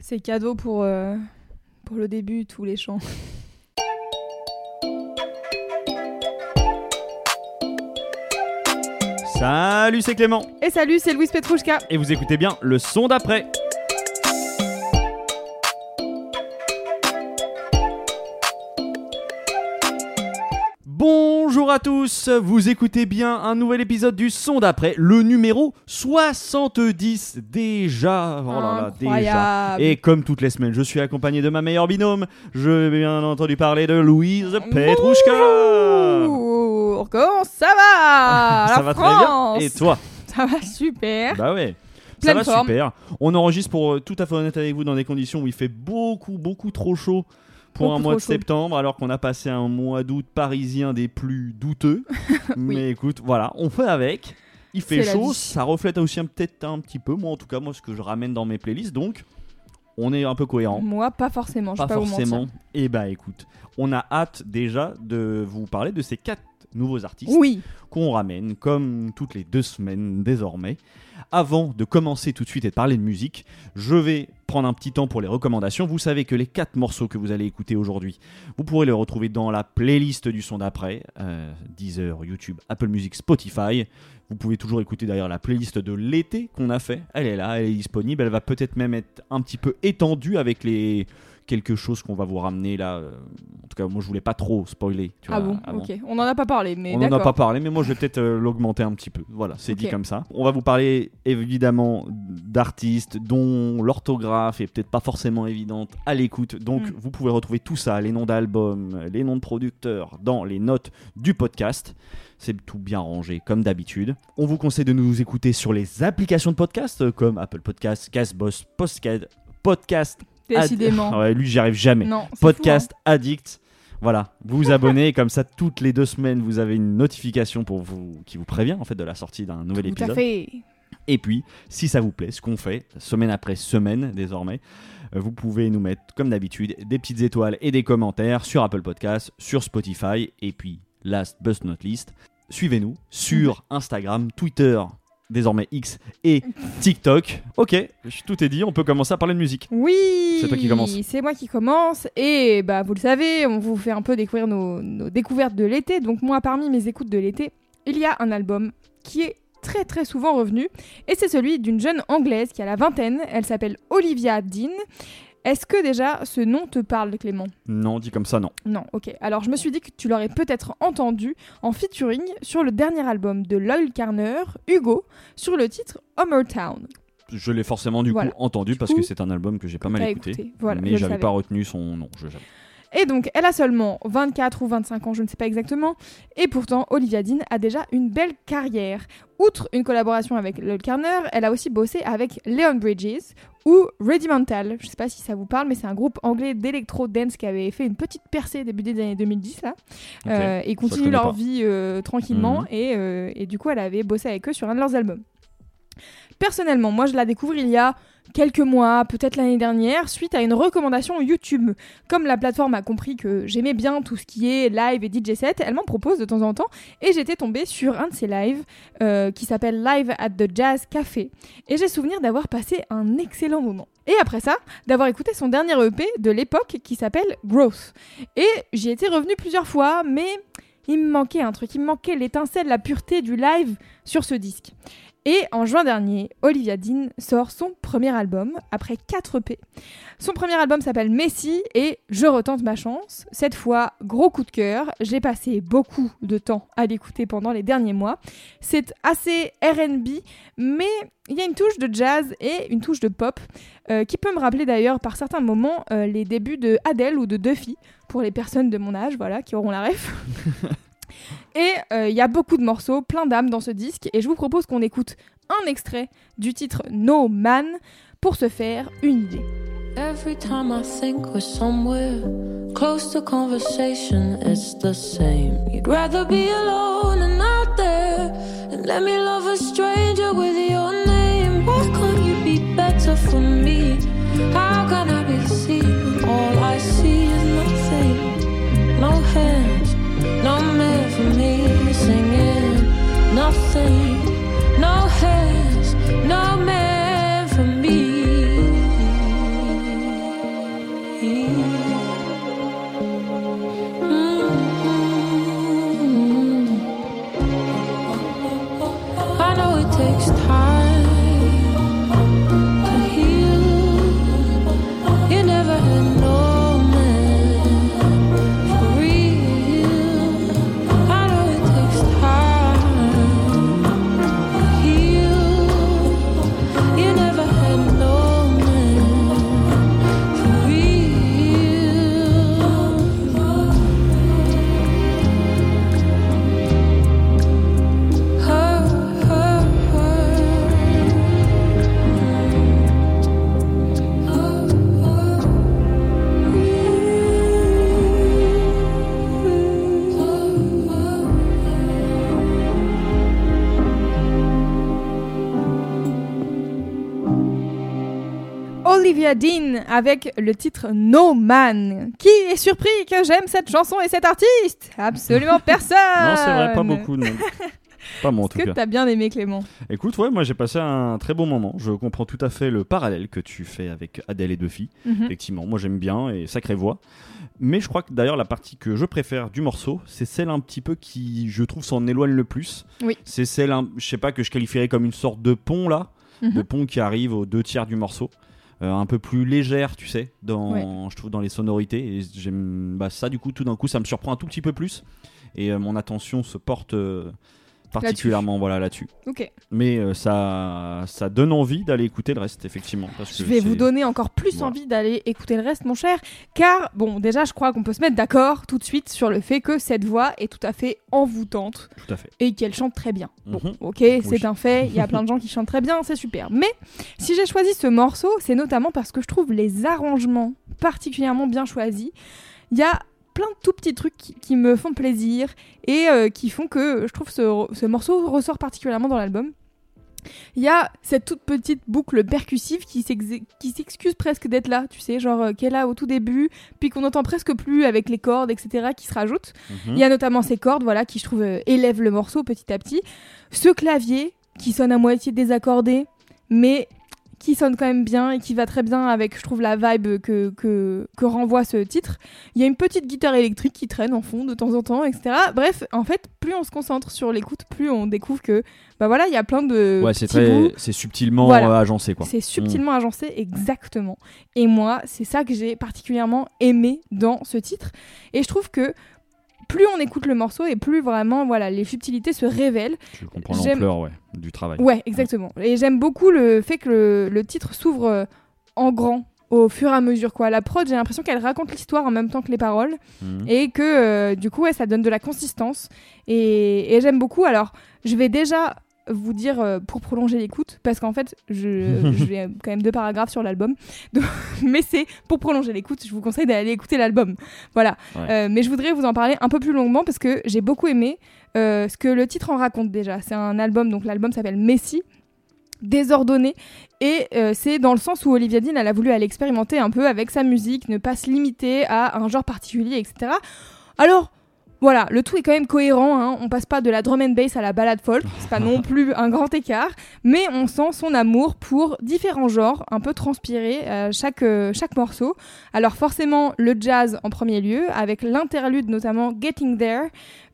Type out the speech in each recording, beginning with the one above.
C'est cadeau pour, euh, pour le début, tous les chants. Salut, c'est Clément. Et salut, c'est Louise Petrouchka. Et vous écoutez bien le son d'après. Bonjour à tous, vous écoutez bien un nouvel épisode du son d'après, le numéro 70 déjà. Oh là là, déjà. Et comme toutes les semaines, je suis accompagné de ma meilleure binôme. Je vais bien entendu parler de Louise Petrouchka. Bonjour, comment ça va? Ça La va France très bien. Et toi? Ça va super. Bah ouais. Pleine ça va forme. super. On enregistre pour euh, tout à fait honnête avec vous dans des conditions où il fait beaucoup beaucoup trop chaud pour un mois de chaud. septembre alors qu'on a passé un mois d'août parisien des plus douteux. Mais écoute, voilà, on fait avec. Il fait chaud, ça reflète aussi un- peut-être un petit peu, moi en tout cas, moi ce que je ramène dans mes playlists, donc on est un peu cohérent. Moi, pas forcément, je Pas pas forcément. Et bah écoute, on a hâte déjà de vous parler de ces quatre nouveaux artistes Oui, qu'on ramène comme toutes les deux semaines désormais. Avant de commencer tout de suite et de parler de musique, je vais prendre un petit temps pour les recommandations. Vous savez que les quatre morceaux que vous allez écouter aujourd'hui, vous pourrez les retrouver dans la playlist du son d'après, euh, Deezer, YouTube, Apple Music, Spotify. Vous pouvez toujours écouter d'ailleurs la playlist de l'été qu'on a fait. Elle est là, elle est disponible. Elle va peut-être même être un petit peu étendue avec les quelque chose qu'on va vous ramener là. Euh, En tout cas, moi je voulais pas trop spoiler. Tu ah vois, bon, avant. ok. On en a pas parlé, mais On n'en a pas parlé, mais moi je vais peut-être euh, l'augmenter un petit peu. Voilà, c'est dit comme ça. On va vous parler évidemment d'artistes dont l'orthographe est peut-être pas forcément évidente à l'écoute. Donc Mm. vous pouvez retrouver tout ça, les noms d'albums, les noms de producteurs, dans les notes du podcast. C'est tout bien rangé comme d'habitude. On vous conseille de nous écouter sur les applications de podcast euh, comme Apple Podcast, Castbox, Postcad, Podcast. Décidément. Ouais, lui j'y arrive jamais Non, podcast addict. Voilà, vous vous abonnez et comme ça toutes les deux semaines vous avez une notification pour vous qui vous prévient en fait de la sortie d'un nouvel hein. Tout à épisode. fait. Et puis, si ça vous plaît, ce qu'on fait semaine après semaine désormais, euh, vous pouvez nous mettre comme d'habitude des petites étoiles et des commentaires sur Apple Podcasts, sur Spotify et puis last but not least, suivez-nous sur Instagram, Twitter, désormais X et TikTok. Ok, tout est dit, on peut commencer à parler de musique. Oui C'est toi qui commence. C'est moi qui commence. Et bah, vous le savez, on vous fait un peu découvrir nos, nos découvertes de l'été. Donc, moi, parmi mes écoutes de l'été, il y a un album qui est très très souvent revenu. Et c'est celui d'une jeune anglaise qui a la vingtaine. Elle s'appelle Olivia Dean. Est-ce que déjà ce nom te parle, Clément? Non, dit comme ça, non. Non, ok. Alors je me suis dit que tu l'aurais peut-être entendu en featuring sur le dernier album de Loyal Carner, Hugo, sur le titre Homer Town. Je l'ai forcément du Voilà. coup entendu Du parce coup, que c'est un album que j'ai pas mal écouté, écouté. Voilà, mais j'avais pas retenu son nom. Je. Et donc, elle a seulement 24 ou 25 ans, je ne sais pas exactement. Et pourtant, Olivia Dean a déjà une belle carrière. Outre une collaboration avec Lloyd Carner, elle a aussi bossé avec Leon Bridges ou Rudimental. Je ne sais pas si ça vous parle, mais c'est un groupe anglais d'électro-dance qui avait fait une petite percée début des années 2010 là. Euh, et connais leur pas. vie euh, tranquillement. Mhm. et, euh, et du coup, elle avait bossé avec eux sur un de leurs albums. Personnellement, moi je la découvre il y a quelques mois, peut-être l'année dernière, suite à une recommandation YouTube. Comme la plateforme a compris que j'aimais bien tout ce qui est live et DJ set, elle m'en propose de temps en temps. Et j'étais tombée sur un de ses lives euh, qui s'appelle Live at the Jazz Café. Et j'ai souvenir d'avoir passé un excellent moment. Et après ça, d'avoir écouté son dernier EP de l'époque qui s'appelle Growth. Et j'y étais revenue plusieurs fois, mais il me manquait un truc, il me manquait l'étincelle, la pureté du live sur ce disque. Et en juin dernier, Olivia Dean sort son premier album après 4 EP. Son premier album s'appelle Messi et Je retente ma chance. Cette fois, gros coup de cœur. J'ai passé beaucoup de temps à l'écouter pendant les derniers mois. C'est assez RB, mais il y a une touche de jazz et une touche de pop euh, qui peut me rappeler d'ailleurs par certains moments euh, les débuts de Adele ou de Duffy pour les personnes de mon âge, voilà, qui auront la ref. Et euh, il y a beaucoup de morceaux, plein d'âmes dans ce disque. Et je vous propose qu'on écoute un extrait du titre No Man pour se faire une idée. Every time I think we're somewhere close to conversation, it's the same. You'd rather be alone and out there and let me love a stranger with your name. Why can't you be better for me? How can I be seen? Singing. Nothing, no hands, no man Olivia Dean avec le titre No Man. Qui est surpris que j'aime cette chanson et cet artiste? Absolument personne Non, c'est vrai, pas beaucoup de monde. Pas moi en tout que cas. t'as bien aimé Clément? Écoute, ouais, moi j'ai passé un très bon moment. Je comprends tout à fait le parallèle que tu fais avec Adèle et Duffy. Mhm. Effectivement, moi j'aime bien et sacrée voix. Mais je crois que d'ailleurs la partie que je préfère du morceau, c'est celle un petit peu qui, je trouve, s'en éloigne le plus. Oui. C'est celle, je sais pas, que je qualifierais comme une sorte de pont là, Mhm. de pont qui arrive aux deux tiers du morceau. Euh, un peu plus légère, tu sais, dans, je trouve dans les sonorités. Et j'aime bah, ça, du coup, tout d'un coup, ça me surprend un tout petit peu plus. Et euh, mon attention se porte particulièrement voilà là-dessus. Ok. Mais euh, ça, ça donne envie d'aller écouter le reste, effectivement. Parce Je que vais vous donner encore plus Voilà. envie d'aller écouter le reste, mon cher. Car, bon, déjà, je crois qu'on peut se mettre d'accord tout de suite sur le fait que cette voix est tout à fait envoûtante Tout à fait. et qu'elle chante très bien. Bon, Mhm. ok, c'est un fait. Il y a plein de gens qui chantent très bien, c'est super. Mais si j'ai choisi ce morceau, c'est notamment parce que je trouve les arrangements particulièrement bien choisis. Il y a plein de tout petits trucs qui, qui me font plaisir et euh, qui font que je trouve ce, ce morceau ressort particulièrement dans l'album. Il y a cette toute petite boucle percussive qui s'ex- qui s'excuse presque d'être là, tu sais, genre euh, qu'elle a au tout début, puis qu'on n'entend presque plus avec les cordes, etc., qui se rajoutent. Mhm. Il y a notamment ces cordes, voilà, qui je trouve euh, élèvent le morceau petit à petit. Ce clavier qui sonne à moitié désaccordé, mais qui sonne quand même bien et qui va très bien avec, je trouve, la vibe que, que, que renvoie ce titre. Il y a une petite guitare électrique qui traîne en fond de temps en temps, etc. Bref, en fait, plus on se concentre sur l'écoute, plus on découvre que, bah voilà, il y a plein de Ouais, c'est très, subtilement Voilà. euh, agencé quoi. C'est subtilement agencé, exactement. Et moi, c'est ça que j'ai particulièrement aimé dans ce titre. Et je trouve que plus on écoute le morceau et plus vraiment, voilà, les subtilités se révèlent. Tu comprends l'ampleur ouais, du travail. Ouais, exactement. Et j'aime beaucoup le fait que le, le titre s'ouvre euh, en grand au fur et à mesure. Quoi. La prod, j'ai l'impression qu'elle raconte l'histoire en même temps que les paroles Mhm. et que euh, du coup, ouais, ça donne de la consistance. Et, et j'aime beaucoup. Alors, je vais déjà vous dire euh, pour prolonger l'écoute, parce qu'en fait, vais quand même deux paragraphes sur l'album. Mais c'est pour prolonger l'écoute, je vous conseille d'aller écouter l'album. Voilà. Ouais. Euh, mais je voudrais vous en parler un peu plus longuement parce que j'ai beaucoup aimé euh, ce que le titre en raconte déjà. C'est un album, donc l'album s'appelle Messi désordonné et euh, c'est dans le sens où Olivia Dean elle a voulu aller expérimenter un peu avec sa musique, ne pas se limiter à un genre particulier, etc. Alors voilà, le tout est quand même cohérent, hein. on passe pas de la drum and bass à la balade folk, c'est pas non plus un grand écart, mais on sent son amour pour différents genres, un peu transpiré à chaque, euh, chaque morceau. Alors forcément le jazz en premier lieu, avec l'interlude notamment Getting There,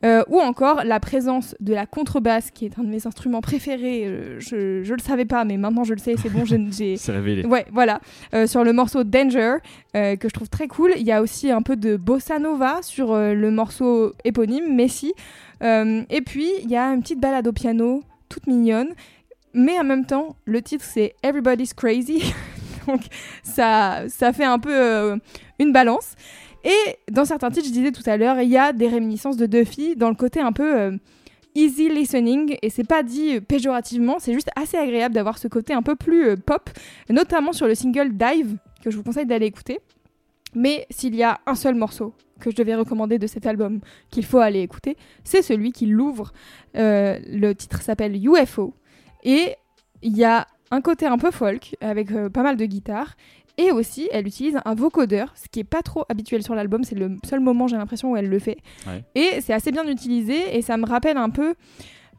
euh, ou encore la présence de la contrebasse, qui est un de mes instruments préférés, euh, je, je le savais pas, mais maintenant je le sais, c'est bon, j'ai-. C'est révélé. Ouais, voilà. Euh, sur le morceau Danger, euh, que je trouve très cool. Il y a aussi un peu de bossa nova sur le morceau éponyme, Messi. Et puis, il y a une petite balade au piano, toute mignonne. Mais en même temps, le titre, c'est Everybody's Crazy. Donc, ça, ça fait un peu une balance. Et dans certains titres, je disais tout à l'heure, il y a des réminiscences de Duffy dans le côté un peu euh, easy listening. Et c'est pas dit euh, péjorativement, c'est juste assez agréable d'avoir ce côté un peu plus euh, pop, notamment sur le single Dive, que je vous conseille d'aller écouter. Mais s'il y a un seul morceau que je devais recommander de cet album qu'il faut aller écouter, c'est celui qui l'ouvre. Le titre s'appelle UFO. Et il y a un côté un peu folk, avec pas mal de guitare. Et aussi, elle utilise un vocodeur, ce qui est pas trop habituel sur l'album. C'est le seul moment, j'ai l'impression, où elle le fait. Ouais. Et c'est assez bien utilisé. Et ça me rappelle un peu.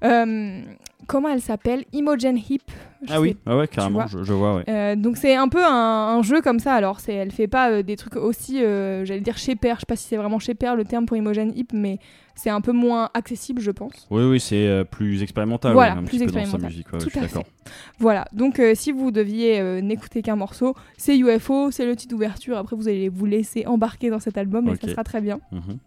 euh, comment elle s'appelle? Imogen Heap. Je Ah oui, sais ouais, carrément, vois. je, je vois, ouais. euh, donc c'est un peu un, un jeu comme ça. Alors c'est, elle fait pas euh, des trucs aussi, j'allais dire chez père. Je sais pas si c'est vraiment chez père le terme pour Imogen Heap, mais c'est un peu moins accessible, je pense. Oui, oui, c'est euh, plus expérimental. Voilà, ouais, un plus petit peu dans sa expérimental. musique, ouais, Tout je suis à d'accord. Voilà. Donc euh, si vous deviez euh, n'écouter qu'un morceau, c'est UFO, c'est le titre d'ouverture. Après vous allez vous laisser embarquer dans cet album et Ok. ça sera très bien. Mhm.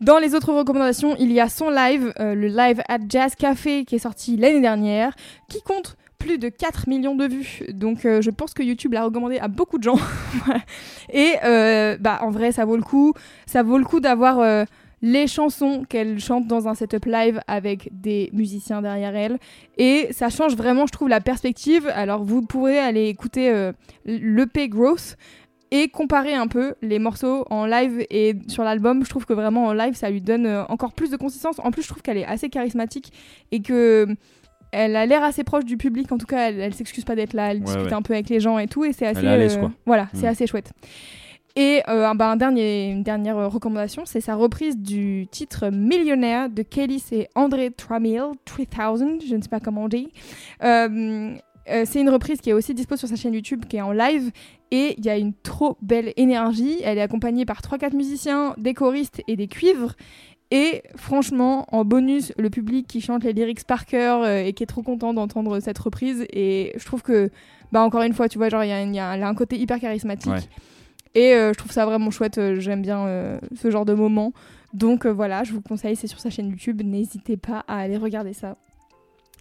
Dans les autres recommandations, il y a son live, le live at Jazz Café qui est sorti l'année dernière, qui compte plus de 4 millions de vues. Donc euh, je pense que YouTube l'a recommandé à beaucoup de gens. Et euh, bah, en vrai, ça vaut le coup. Ça vaut le coup d'avoir euh, les chansons qu'elle chante dans un setup live avec des musiciens derrière elle. Et ça change vraiment, je trouve, la perspective. Alors vous pourrez aller écouter euh, l'EP Growth et comparer un peu les morceaux en live et sur l'album. Je trouve que vraiment en live, ça lui donne euh, encore plus de consistance. En plus, je trouve qu'elle est assez charismatique et que elle a l'air assez proche du public. En tout cas, elle, elle s'excuse pas d'être là. Elle Ouais, discute ouais. un peu avec les gens et tout. Et c'est assez. est à l'aise, euh. Voilà, c'est Mm. assez chouette. Et euh, bah, un dernier, une dernière euh, recommandation, c'est sa reprise du titre Millionnaire de Kelly et André Tramil, 3000, je ne sais pas comment on dit. Euh, c'est une reprise qui est aussi dispo sur sa chaîne YouTube, qui est en live, et il y a une trop belle énergie. Elle est accompagnée par 3-4 musiciens, des choristes et des cuivres. Et franchement, en bonus, le public qui chante les lyrics par cœur et qui est trop content d'entendre cette reprise. Et je trouve que, bah encore une fois, tu vois, genre il y a, un côté hyper charismatique. Et euh, je trouve ça vraiment chouette. euh, J'aime bien euh, ce genre de moment. Donc voilà, je vous conseille, c'est sur sa chaîne YouTube. N'hésitez pas à aller regarder ça.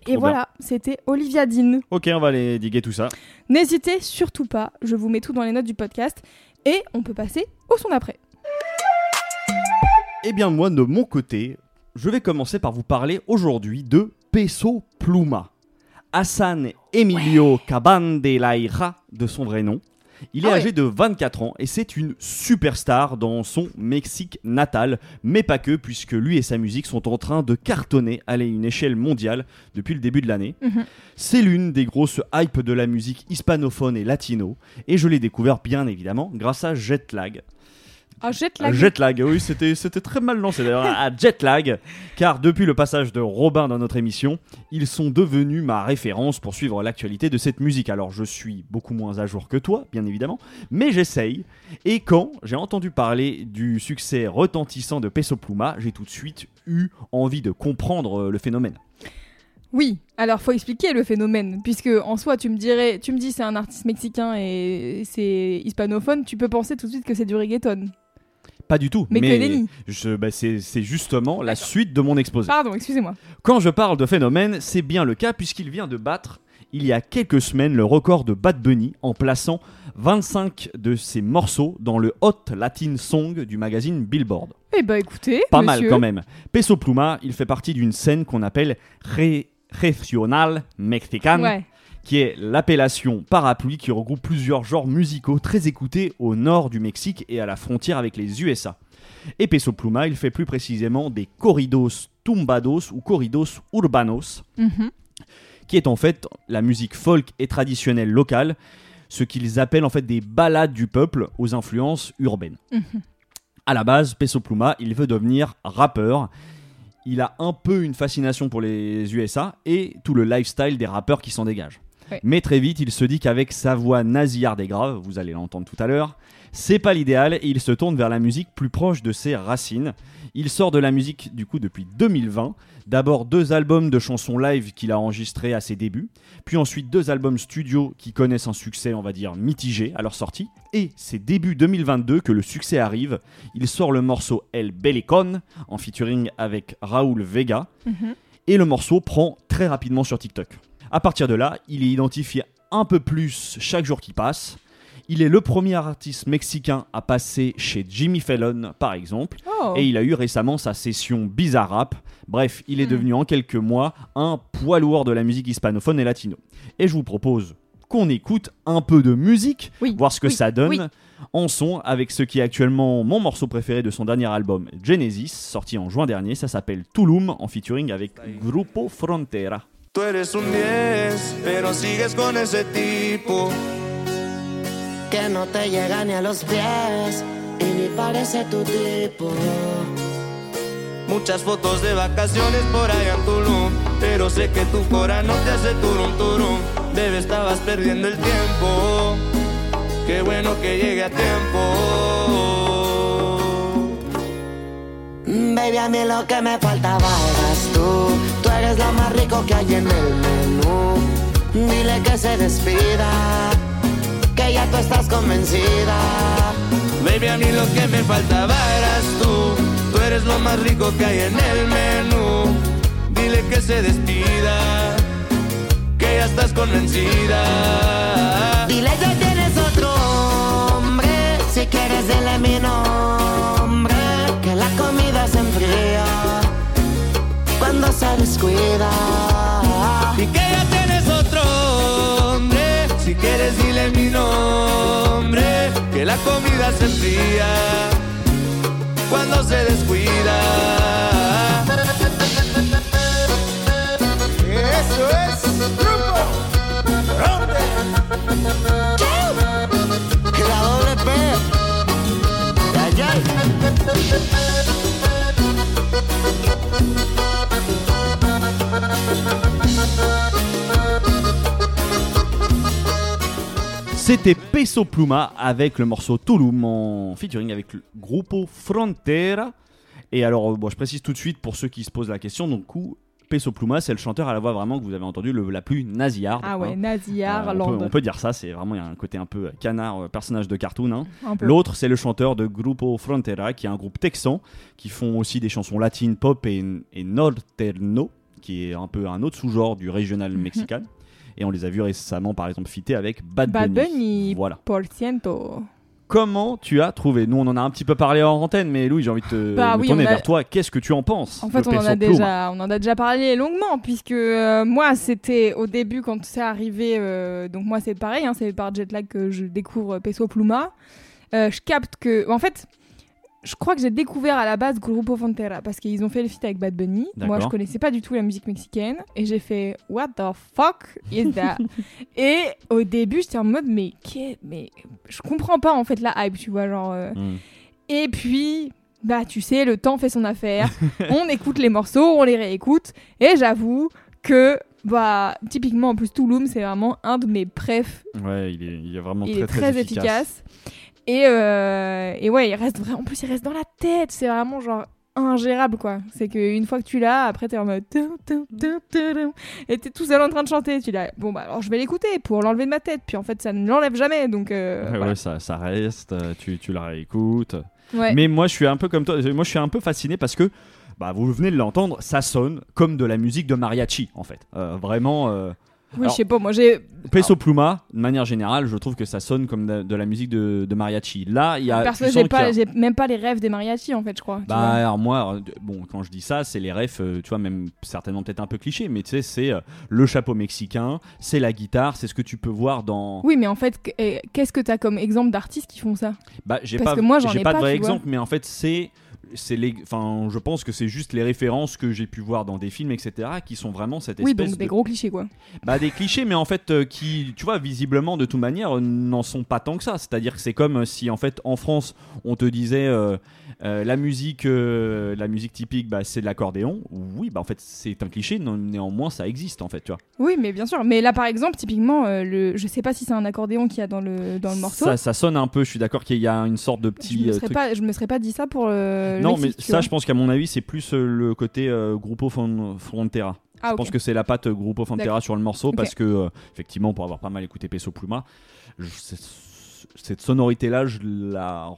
Et voilà, c'était Olivia Dean. Ok, on va aller diguer tout ça. N'hésitez surtout pas, je vous mets tout dans les notes du podcast. Et on peut passer au son d'après. Eh bien, moi, de mon côté, je vais commencer par vous parler aujourd'hui de Peso Pluma. Hassan Emilio Cabandelaira, de son vrai nom. Il est Ah ouais. âgé de 24 ans et c'est une superstar dans son Mexique natal, mais pas que, puisque lui et sa musique sont en train de cartonner à une échelle mondiale depuis le début de l'année. Mhm. C'est l'une des grosses hypes de la musique hispanophone et latino, et je l'ai découvert bien évidemment grâce à Jetlag. Ah, jette la Jetlag, oui, c'était c'était très mal lancé d'ailleurs, à Jetlag, car depuis le passage de Robin dans notre émission, ils sont devenus ma référence pour suivre l'actualité de cette musique. Alors je suis beaucoup moins à jour que toi, bien évidemment, mais j'essaye. Et quand j'ai entendu parler du succès retentissant de Peso Pluma, j'ai tout de suite eu envie de comprendre euh, le phénomène. Oui, alors faut expliquer le phénomène, puisque en soi, tu me dirais, tu me dis c'est un artiste mexicain et c'est hispanophone, tu peux penser tout de suite que c'est du reggaeton. Pas du tout, Mais que bah, c'est justement la suite de mon exposé. Pardon, excusez-moi. Quand je parle de phénomène, c'est bien le cas puisqu'il vient de battre il y a quelques semaines le record de Bad Bunny en plaçant 25 de ses morceaux dans le Hot Latin Song du magazine Billboard. Eh bah écoutez, Pas monsieur, mal quand même. Peso Pluma, il fait partie d'une scène qu'on appelle Re- Regional Mexican, Ouais. Qui est l'appellation parapluie qui regroupe plusieurs genres musicaux très écoutés au nord du Mexique et à la frontière avec les USA. Et Peso Pluma, il fait plus précisément des corridos tumbados ou corridos urbanos, Mhm. qui est en fait la musique folk et traditionnelle locale, ce qu'ils appellent en fait des ballades du peuple aux influences urbaines. Mhm. À la base, Peso Pluma, il veut devenir rappeur. Il a un peu une fascination pour les USA et tout le lifestyle des rappeurs qui s'en dégagent. Ouais. Mais très vite, il se dit qu'avec sa voix nasillarde et grave, vous allez l'entendre tout à l'heure, c'est pas l'idéal et il se tourne vers la musique plus proche de ses racines. Il sort de la musique du coup depuis 2020. D'abord deux albums de chansons live qu'il a enregistrés à ses débuts, puis ensuite deux albums studio qui connaissent un succès, on va dire, mitigé à leur sortie. Et c'est début 2022 que le succès arrive. Il sort le morceau El Belicon en featuring avec Raoul Vega Mhm. et le morceau prend très rapidement sur TikTok. À partir de là, il est identifié un peu plus chaque jour qui passe. Il est le premier artiste mexicain à passer chez Jimmy Fallon, par exemple. Oh. Et il a eu récemment sa session Bizarre Rap. Bref, il est Hmm. devenu en quelques mois un poids lourd de la musique hispanophone et latino. Et je vous propose qu'on écoute un peu de musique, Oui, voir ce que oui, ça donne oui. en son avec ce qui est actuellement mon morceau préféré de son dernier album Genesis, sorti en juin dernier. Ça s'appelle Tulum, en featuring avec Grupo Frontera. Tú eres un 10, pero sigues con ese tipo. que no te llega ni a los pies y ni parece tu tipo. Muchas fotos de vacaciones por allá en Tulum. Pero sé que tu cora no te hace turum turum. Bebé, estabas perdiendo el tiempo. Qué bueno que llegue a tiempo. Baby, a mí lo que me faltaba eras tú. Tú eres lo más rico que hay en el menú. Dile que se despida, que ya tú estás convencida. Baby, a mí lo que me faltaba eras tú. Tú eres lo más rico que hay en el menú. Dile que se despida, que ya estás convencida. Dile que tienes otro hombre, si quieres dile mi nombre, que la comida se enfría cuando se descuida. Y que ya tienes otro hombre. Si quieres, dile mi nombre. Que la comida se enfría cuando se descuida. Eso es grupo. Que C'était Peso Pluma avec le morceau Tulum en featuring avec le Grupo Frontera. Et alors, euh, bon, je précise tout de suite pour ceux qui se posent la question, donc coup, Peso Pluma, c'est le chanteur à la voix vraiment que vous avez entendu le- la plus nasillarde. Ah ouais, hein. Naziar, Euh, on, peut, on peut dire ça, c'est vraiment, il y a un côté un peu canard, euh, personnage de cartoon. hein. L'autre, c'est le chanteur de Grupo Frontera, qui est un groupe texan, qui font aussi des chansons latines, pop et, et norterno, qui est un peu un autre sous-genre du régional mexicain. Et on les a vus récemment, par exemple, fitter avec Bad, Bad Bunny. Voilà. Por ciento. Comment tu as trouvé Nous, on en a un petit peu parlé en antenne, mais Louis, j'ai envie de te Bah oui, tourner a- vers toi. Qu'est-ce que tu en penses En fait, on en, a déjà, on en a déjà parlé longuement, puisque euh, moi, c'était au début, quand c'est arrivé, euh, donc moi, c'est pareil, hein, c'est par Jetlag que je découvre Peso Pluma. Euh, je capte que. En fait, je crois que j'ai découvert à la base Grupo Frontera, parce qu'ils ont fait le feat avec Bad Bunny. Moi, je connaissais pas du tout la musique mexicaine, et j'ai fait What the fuck is that? Et au début, j'étais en mode, mais, qu'est- mais je comprends pas en fait la hype, tu vois, genre. euh, Hmm. et puis, bah, tu sais, le temps fait son affaire. on écoute les morceaux, on les réécoute. Et j'avoue que, bah, typiquement, en plus, Touloum, c'est vraiment un de mes prefs. Ouais, il est, il est vraiment Il très, est très, efficace. efficace. Et, euh, et ouais, il reste. En plus, il reste dans la tête. C'est vraiment genre ingérable, quoi. C'est qu'une fois que tu l'as, après, t'es en mode. Et t'es tout seul en train de chanter. Tu l'as. Bon, bah, alors je vais l'écouter pour l'enlever de ma tête. Puis en fait, ça ne l'enlève jamais. Donc, euh, Ouais, voilà. ouais, ça, ça reste, euh, tu, tu la réécoutes. Ouais. Mais moi, je suis un peu comme toi. Moi, je suis un peu fasciné parce que, bah, vous venez de l'entendre, ça sonne comme de la musique de mariachi, en fait. Euh, vraiment. euh, Oui, je sais pas, moi j'ai. Peso Pluma, de manière générale, je trouve que ça sonne comme de, de la musique de, de mariachi. Là, il y a. Perso, j'ai pas, a- j'ai même pas les rêves des mariachis en fait, je crois. Bah alors moi, euh, bon quand je dis ça, c'est les refs, euh, tu vois même certainement peut-être un peu cliché, mais tu sais c'est euh, le chapeau mexicain, c'est la guitare, c'est ce que tu peux voir dans. Oui, mais en fait, qu- qu'est-ce que t'as comme exemple d'artistes qui font ça? Bah j'ai Parce pas, que moi, j'en j'ai ai pas de pas, vrai tu vois. exemple, mais en fait c'est c'est les, enfin je pense que c'est juste les références que j'ai pu voir dans des films etc qui sont vraiment cette Oui, espèce donc de des gros clichés quoi. Bah des clichés, mais en fait euh, qui, tu vois, visiblement de toute manière euh, n'en sont pas tant que ça. C'est-à-dire que c'est comme euh, si en fait en France on te disait euh, la musique, euh, la musique typique, bah c'est de l'accordéon. Oui, bah en fait c'est un cliché, non- néanmoins ça existe en fait, tu vois. Oui, mais bien sûr. Mais là, par exemple, typiquement, euh, le... je sais pas si c'est un accordéon qu'il y a dans le, dans le morceau. Ça, ça sonne un peu. Je suis d'accord qu'il y a une sorte de je, petit me euh, serais truc. pas, je me serais pas dit ça pour le. Non, Mexique, mais ça, je pense qu'à mon avis, c'est plus le côté Grupo Fron- Frontera. Ah, Je pense que c'est la patte Grupo Frontera sur le morceau parce que, effectivement, pour avoir pas mal écouté Peso Pluma, je- cette sonorité-là, je la.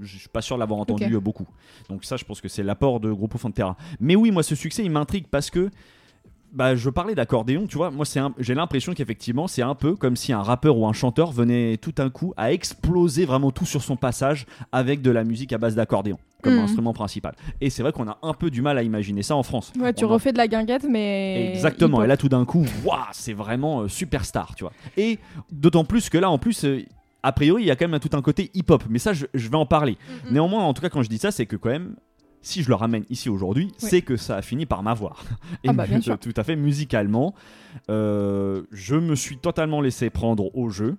Je suis pas sûr de l'avoir entendu euh, beaucoup. Donc ça, je pense que c'est l'apport de Grupo Frontera. Mais oui, moi, ce succès, il m'intrigue parce que bah, je parlais d'accordéon, tu vois. Moi, c'est j'ai l'impression qu'effectivement, c'est un peu comme si un rappeur ou un chanteur venait tout d'un coup à exploser vraiment tout sur son passage avec de la musique à base d'accordéon comme Mhm. instrument principal. Et c'est vrai qu'on a un peu du mal à imaginer ça en France. Ouais, tu On refais de la guinguette, mais. Exactement. Et là, tout d'un coup, waouh, c'est vraiment euh, superstar, tu vois. Et d'autant plus que là, en plus, euh, a priori, il y a quand même tout un côté hip-hop. Mais ça, je, je vais en parler. Mm-hmm. Néanmoins, en tout cas, quand je dis ça, c'est que quand même, si je le ramène ici aujourd'hui, Oui. c'est que ça a fini par m'avoir. Et Ah bah, bien mu- sûr. tout à fait musicalement, euh, je me suis totalement laissé prendre au jeu.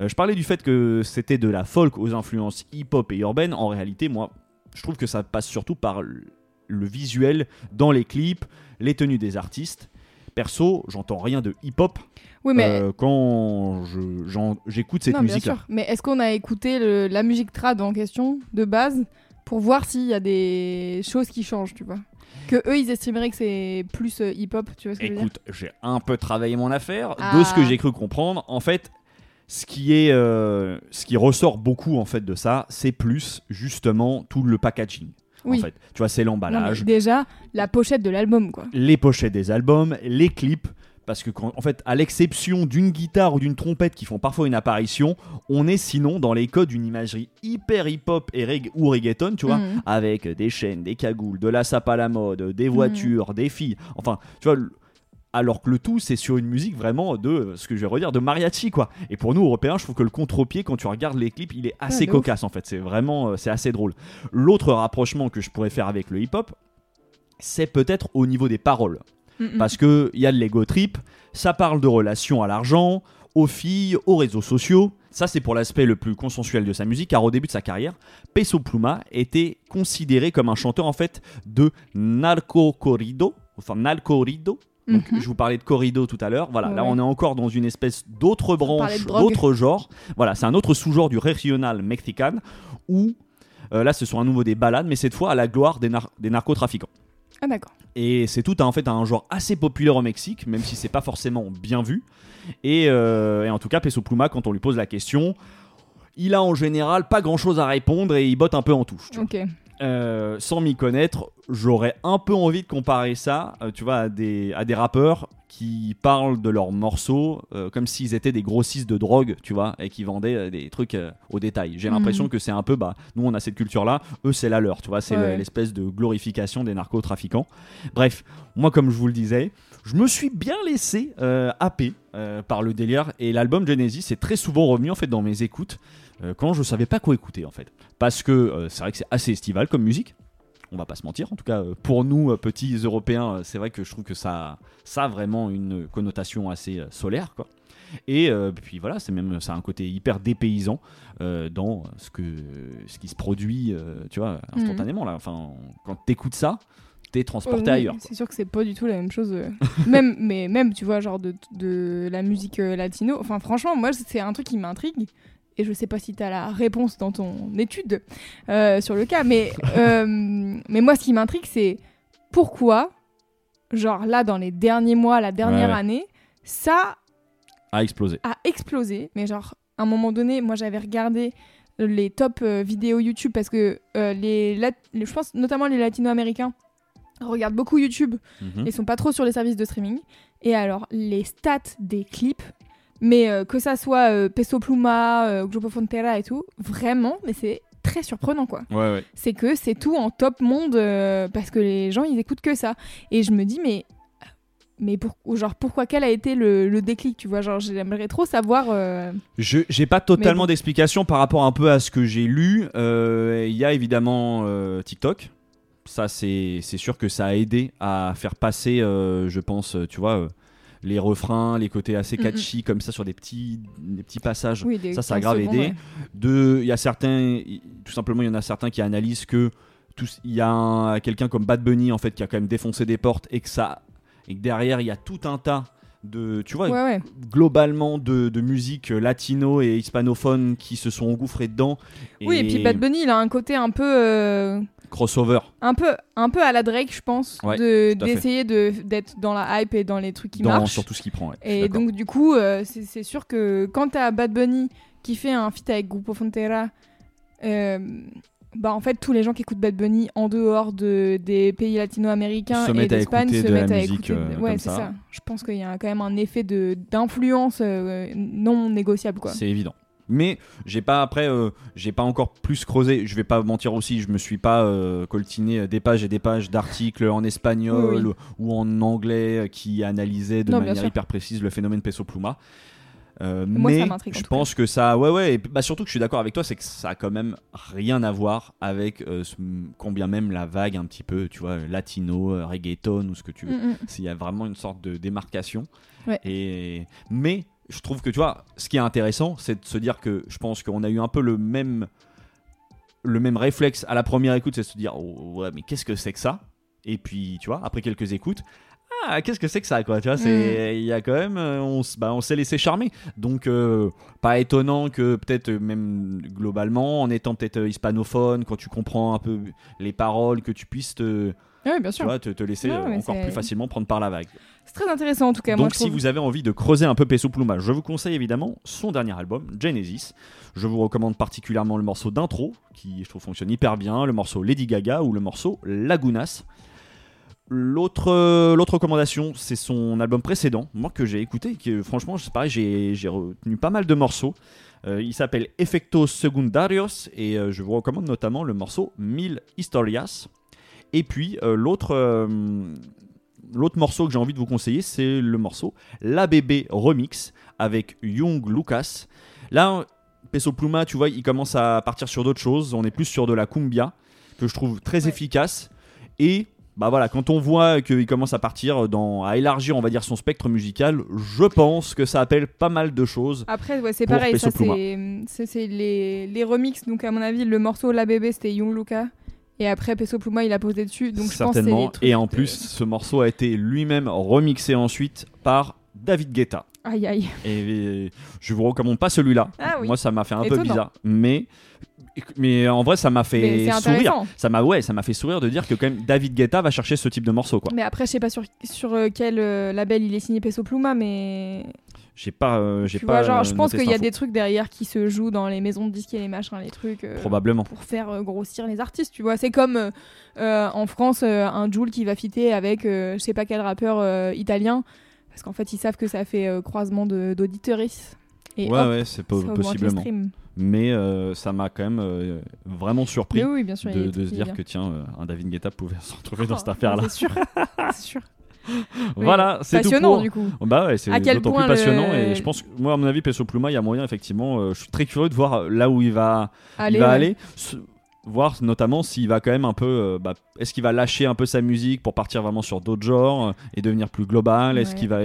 Euh, je parlais du fait que c'était de la folk aux influences hip-hop et urbaines. En réalité, moi, je trouve que ça passe surtout par le visuel dans les clips, les tenues des artistes. Perso, j'entends rien de hip-hop Oui, mais. euh, quand j'écoute cette musique-là. Mais est-ce qu'on a écouté le- la musique trad en question, de base, pour voir s'il y a des choses qui changent, tu vois? Que eux, ils estimeraient que c'est plus euh, hip-hop, tu vois ce que Écoute, j'ai un peu travaillé mon affaire. De Ah. ce que j'ai cru comprendre, en fait, ce qui est, euh, ce qui ressort beaucoup en fait de ça, c'est plus justement tout le packaging. Oui. En fait, tu vois, c'est l'emballage, déjà, la pochette de l'album, quoi. les pochettes des albums, les clips. Parce que, quand, en fait, à l'exception d'une guitare ou d'une trompette qui font parfois une apparition, on est sinon dans les codes d'une imagerie hyper hip-hop et reg- ou reggaeton, tu vois, Mhm. avec des chaînes, des cagoules, de la sape à la mode, des voitures, des filles. Enfin, tu vois, alors que le tout, c'est sur une musique vraiment de ce que je vais redire, de mariachi, quoi. Et pour nous, Européens, je trouve que le contre-pied, quand tu regardes les clips, il est assez de ouf. cocasse, en fait. C'est vraiment, euh, c'est assez drôle. L'autre rapprochement que je pourrais faire avec le hip-hop, c'est peut-être au niveau des paroles. Parce qu'il y a de l'ego trip, ça parle de relations à l'argent, aux filles, aux réseaux sociaux. Ça, c'est pour l'aspect le plus consensuel de sa musique, car au début de sa carrière, Peso Pluma était considéré comme un chanteur en fait de narco corrido, enfin narco corrido. Donc, Mhm. je vous parlais de corrido tout à l'heure. Voilà, là, on est encore dans une espèce d'autre branche, d'autre genre. Voilà, c'est un autre sous-genre du regional mexican où euh, là, ce sont à nouveau des balades, mais cette fois à la gloire des, nar- des narcotrafiquants. Ah, d'accord. Et c'est tout un- en fait un genre assez populaire au Mexique, même si c'est pas forcément bien vu. Et, euh, et en tout cas, Peso Pluma, quand on lui pose la question, il a en général pas grand chose à répondre et il botte un peu en touche. tu vois. Euh, sans m'y connaître, j'aurais un peu envie de comparer ça, euh, tu vois, à des, à des rappeurs qui parlent de leurs morceaux euh, comme s'ils étaient des grossistes de drogue, tu vois, et qui vendaient des trucs au détail. J'ai Mhm. l'impression que c'est un peu, bah, nous on a cette culture-là, eux c'est la leur, tu vois, c'est ouais. l'espèce de glorification des narcotrafiquants. Bref, moi comme je vous le disais, je me suis bien laissé euh, happer euh, par le délire et l'album Genesis est très souvent revenu en fait dans mes écoutes euh, quand je savais pas quoi écouter en fait. Parce que c'est vrai que c'est assez estival comme musique. On va pas se mentir, en tout cas pour nous petits Européens, c'est vrai que je trouve que ça, ça a vraiment une connotation assez solaire quoi. Et euh, puis voilà, c'est même ça a un côté hyper dépaysant euh, dans ce que ce qui se produit, euh, tu vois, instantanément là. Enfin, quand t'écoutes ça, t'es transporté Oh, oui, ailleurs. C'est sûr que c'est pas du tout la même chose. euh. même, mais même, tu vois, genre de, de la musique euh, latino. Enfin, franchement, moi, c'est un truc qui m'intrigue. Et je sais pas si tu as la réponse dans ton étude euh, sur le cas. Mais, euh, mais moi, ce qui m'intrigue, c'est pourquoi, genre là, dans les derniers mois, la dernière Ouais, ouais. année, ça A explosé. a explosé. Mais genre, à un moment donné, moi j'avais regardé les top euh, vidéos YouTube parce que euh, les, les- je pense notamment les latino-américains regardent beaucoup YouTube Mhm. et sont pas trop sur les services de streaming. Et alors, les stats des clips, mais euh, que ça soit euh, Peso Pluma, euh, Grupo Frontera et tout, vraiment, mais c'est très surprenant quoi. Ouais, ouais. C'est que c'est tout en top monde euh, parce que les gens ils écoutent que ça. Et je me dis, mais. Mais pour, genre, pourquoi quel a été le, le déclic, tu vois? Genre, j'aimerais trop savoir. euh, Je j'ai pas totalement bon. d'explication par rapport un peu à ce que j'ai lu. Euh, Il y a évidemment euh, TikTok. Ça, c'est sûr que ça a aidé à faire passer, euh, je pense, euh, tu vois, euh, les refrains, les côtés assez catchy comme ça sur des petits, des petits passages. Oui, des Ça, ça a 15 grave secondes, aidé. ouais. Il y a certains, tout simplement, il y en a certains qui analysent que il y a un- quelqu'un comme Bad Bunny en fait qui a quand même défoncé des portes et que ça, et que derrière il y a tout un tas de, tu vois, Ouais, ouais. globalement de, de musique latino et hispanophone qui se sont engouffrés dedans. Oui, et puis Bad Bunny, il a un côté un peu. euh, Crossover. un peu, un peu à la Drake, je pense, Ouais, de d'essayer de d'être dans la hype et dans les trucs qui dans, marchent. sur tout ce qu'il prend. ouais, Et donc du coup, euh, c'est c'est sûr que quand t'as Bad Bunny qui fait un feat avec Grupo Frontera, euh, Bah en fait tous les gens qui écoutent Bad Bunny en dehors de, des pays latino-américains Se et d'Espagne se de mettent à écouter. euh, ouais comme c'est ça. ça. Je pense qu'il y a quand même un effet de d'influence euh, non négociable quoi. C'est évident. Mais j'ai pas après, euh, j'ai pas encore plus creusé. Je vais pas mentir aussi, je me suis pas euh, coltiné des pages et des pages d'articles en espagnol Oui, ou en anglais qui analysaient de Non, manière hyper précise le phénomène Peso Pluma. Euh, Moi, ça mais en je pense que ça, ouais, ouais, et bah, surtout que je suis d'accord avec toi, c'est que ça a quand même rien à voir avec euh, ce- combien même la vague un petit peu, tu vois, latino, reggaeton ou ce que tu veux. Mm, mm. S'il y a vraiment une sorte de démarcation. Ouais. Et mais je trouve que tu vois, ce qui est intéressant, c'est de se dire que je pense qu'on a eu un peu le même le même réflexe à la première écoute, c'est de se dire oh, ouais mais qu'est-ce que c'est que ça? Et puis tu vois, après quelques écoutes. Ah, qu'est-ce que c'est que ça quoi? Tu vois c'est il y a quand même euh, on, bah, on s'est laissé charmer. Donc euh, pas étonnant que peut-être euh, même globalement en étant peut-être hispanophone quand tu comprends un peu les paroles que tu puisses te, bien tu vois, te, te laisser encore plus facilement prendre par la vague C'est très intéressant en tout cas. moi, donc je si trouve. vous avez envie de creuser un peu Peso Pluma, je vous conseille évidemment son dernier album, Genesis. Je vous recommande particulièrement le morceau d'intro, qui je trouve fonctionne hyper bien, le morceau Lady Gaga ou le morceau Lagunas. L'autre euh, l'autre recommandation, c'est son album précédent, moi que j'ai écouté, qui euh, franchement, c'est pareil, j'ai j'ai retenu pas mal de morceaux. Euh, il s'appelle Efectos Secundarios et euh, je vous recommande notamment le morceau Mille Historias. Et puis euh, l'autre l'autre morceau que j'ai envie de vous conseiller, c'est le morceau La Bébé Remix avec Young Lucas. Là, Peso Pluma, tu vois, il commence à partir sur d'autres choses. On est plus sur de la cumbia que je trouve très Ouais. efficace. Et bah voilà, quand on voit qu'il commence à partir dans, à élargir, on va dire, son spectre musical, je pense que ça appelle pas mal de choses. Après, ouais, c'est pareil, Peso ça c'est les, les remixes. Donc, à mon avis, le morceau La Bébé c'était Young Luca. Et après, Peso Pluma il a posé dessus. Donc, je pense certainement. Et en plus, ce morceau a été lui-même remixé ensuite par David Guetta. Aïe aïe. Et je vous recommande pas celui-là. Ah oui. Moi, ça m'a fait un peu bizarre. Mais, mais en vrai, ça m'a fait sourire. Ça m'a ouais, ça m'a fait sourire de dire que quand même David Guetta va chercher ce type de morceau quoi. Mais après, je sais pas sur, sur euh, quel euh, label il est signé Peso Pluma, mais. J'ai pas euh, j'ai pas vois, genre, je euh, pense qu'il y a des trucs derrière qui se jouent dans les maisons de disques et les machins, les trucs. euh, probablement. pour faire euh, grossir les artistes, tu vois. C'est comme euh, euh, en France, euh, un Joule qui va fitter avec euh, je sais pas quel rappeur euh, italien, parce qu'en fait, ils savent que ça fait euh, croisement. Et ouais hop, ouais, c'est possiblement. Mais euh, ça m'a quand même euh, vraiment surpris Mais oui, bien sûr. il de, se dire bien. que tiens euh, un David Guetta pouvait se retrouver dans Oh, cette affaire là. C'est sûr. c'est sûr. Voilà, c'est tout Passionnant, pour. du coup. Bah ouais, c'est d'autant plus passionnant le- et je pense que moi à mon avis Peso Pluma il y a moyen effectivement euh, je suis très curieux de voir euh, là où il va il va ouais. aller voir notamment s'il va quand même un peu euh, bah, est-ce qu'il va lâcher un peu sa musique pour partir vraiment sur d'autres genres euh, et devenir plus global est-ce Ouais. qu'il va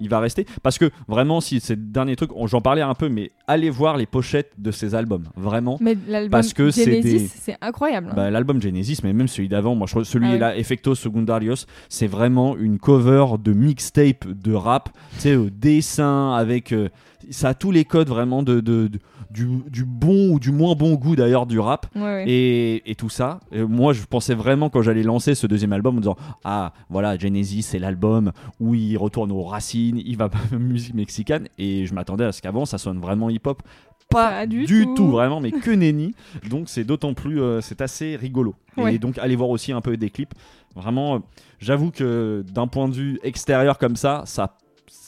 il va rester? Parce que vraiment si ces derniers trucs j'en parlais un peu mais allez voir les pochettes de ces albums vraiment Mais l'album Parce que c'est Genesis, des- c'est incroyable. hein. bah, l'album Genesis, mais même celui d'avant, moi je celui Ah là, Effecto Secundarios, c'est vraiment une cover de mixtape de rap, tu sais, au dessin, avec. euh, ça a tous les codes vraiment de, de- de- du, du bon ou du moins bon goût d'ailleurs du rap. Ouais, ouais. Et, et tout ça, Et moi je pensais vraiment quand j'allais lancer ce deuxième album en disant Ah voilà, Genesis c'est l'album où il retourne aux racines, il va musique mexicaine, et je m'attendais à ce qu'avant ça sonne vraiment hip-hop. Pas, Pas du du, tout. tout. vraiment, mais que nenni. Donc c'est d'autant plus, euh, c'est assez rigolo. Ouais. Et donc allez voir aussi un peu des clips. Vraiment, euh, j'avoue que d'un point de vue extérieur comme ça, ça,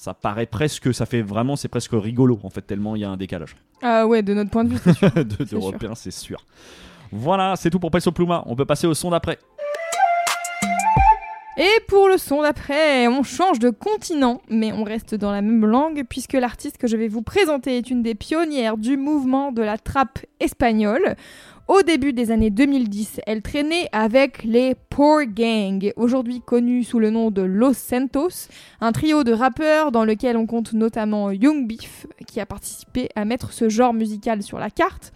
ça paraît presque, ça fait vraiment, c'est presque rigolo en fait tellement il y a un décalage Ah ouais, de notre point de vue, c'est de, de sûr. repères, c'est sûr. Voilà, c'est tout pour Peso Pluma. On peut passer au son d'après. Et pour le son d'après, on change de continent, mais on reste dans la même langue, puisque l'artiste que je vais vous présenter est une des pionnières du mouvement de la trappe espagnole. Au début des années 2010, elle traînait avec les Poor Gang, aujourd'hui connus sous le nom de Los Santos, un trio de rappeurs dans lequel on compte notamment Young Beef, qui a participé à mettre ce genre musical sur la carte.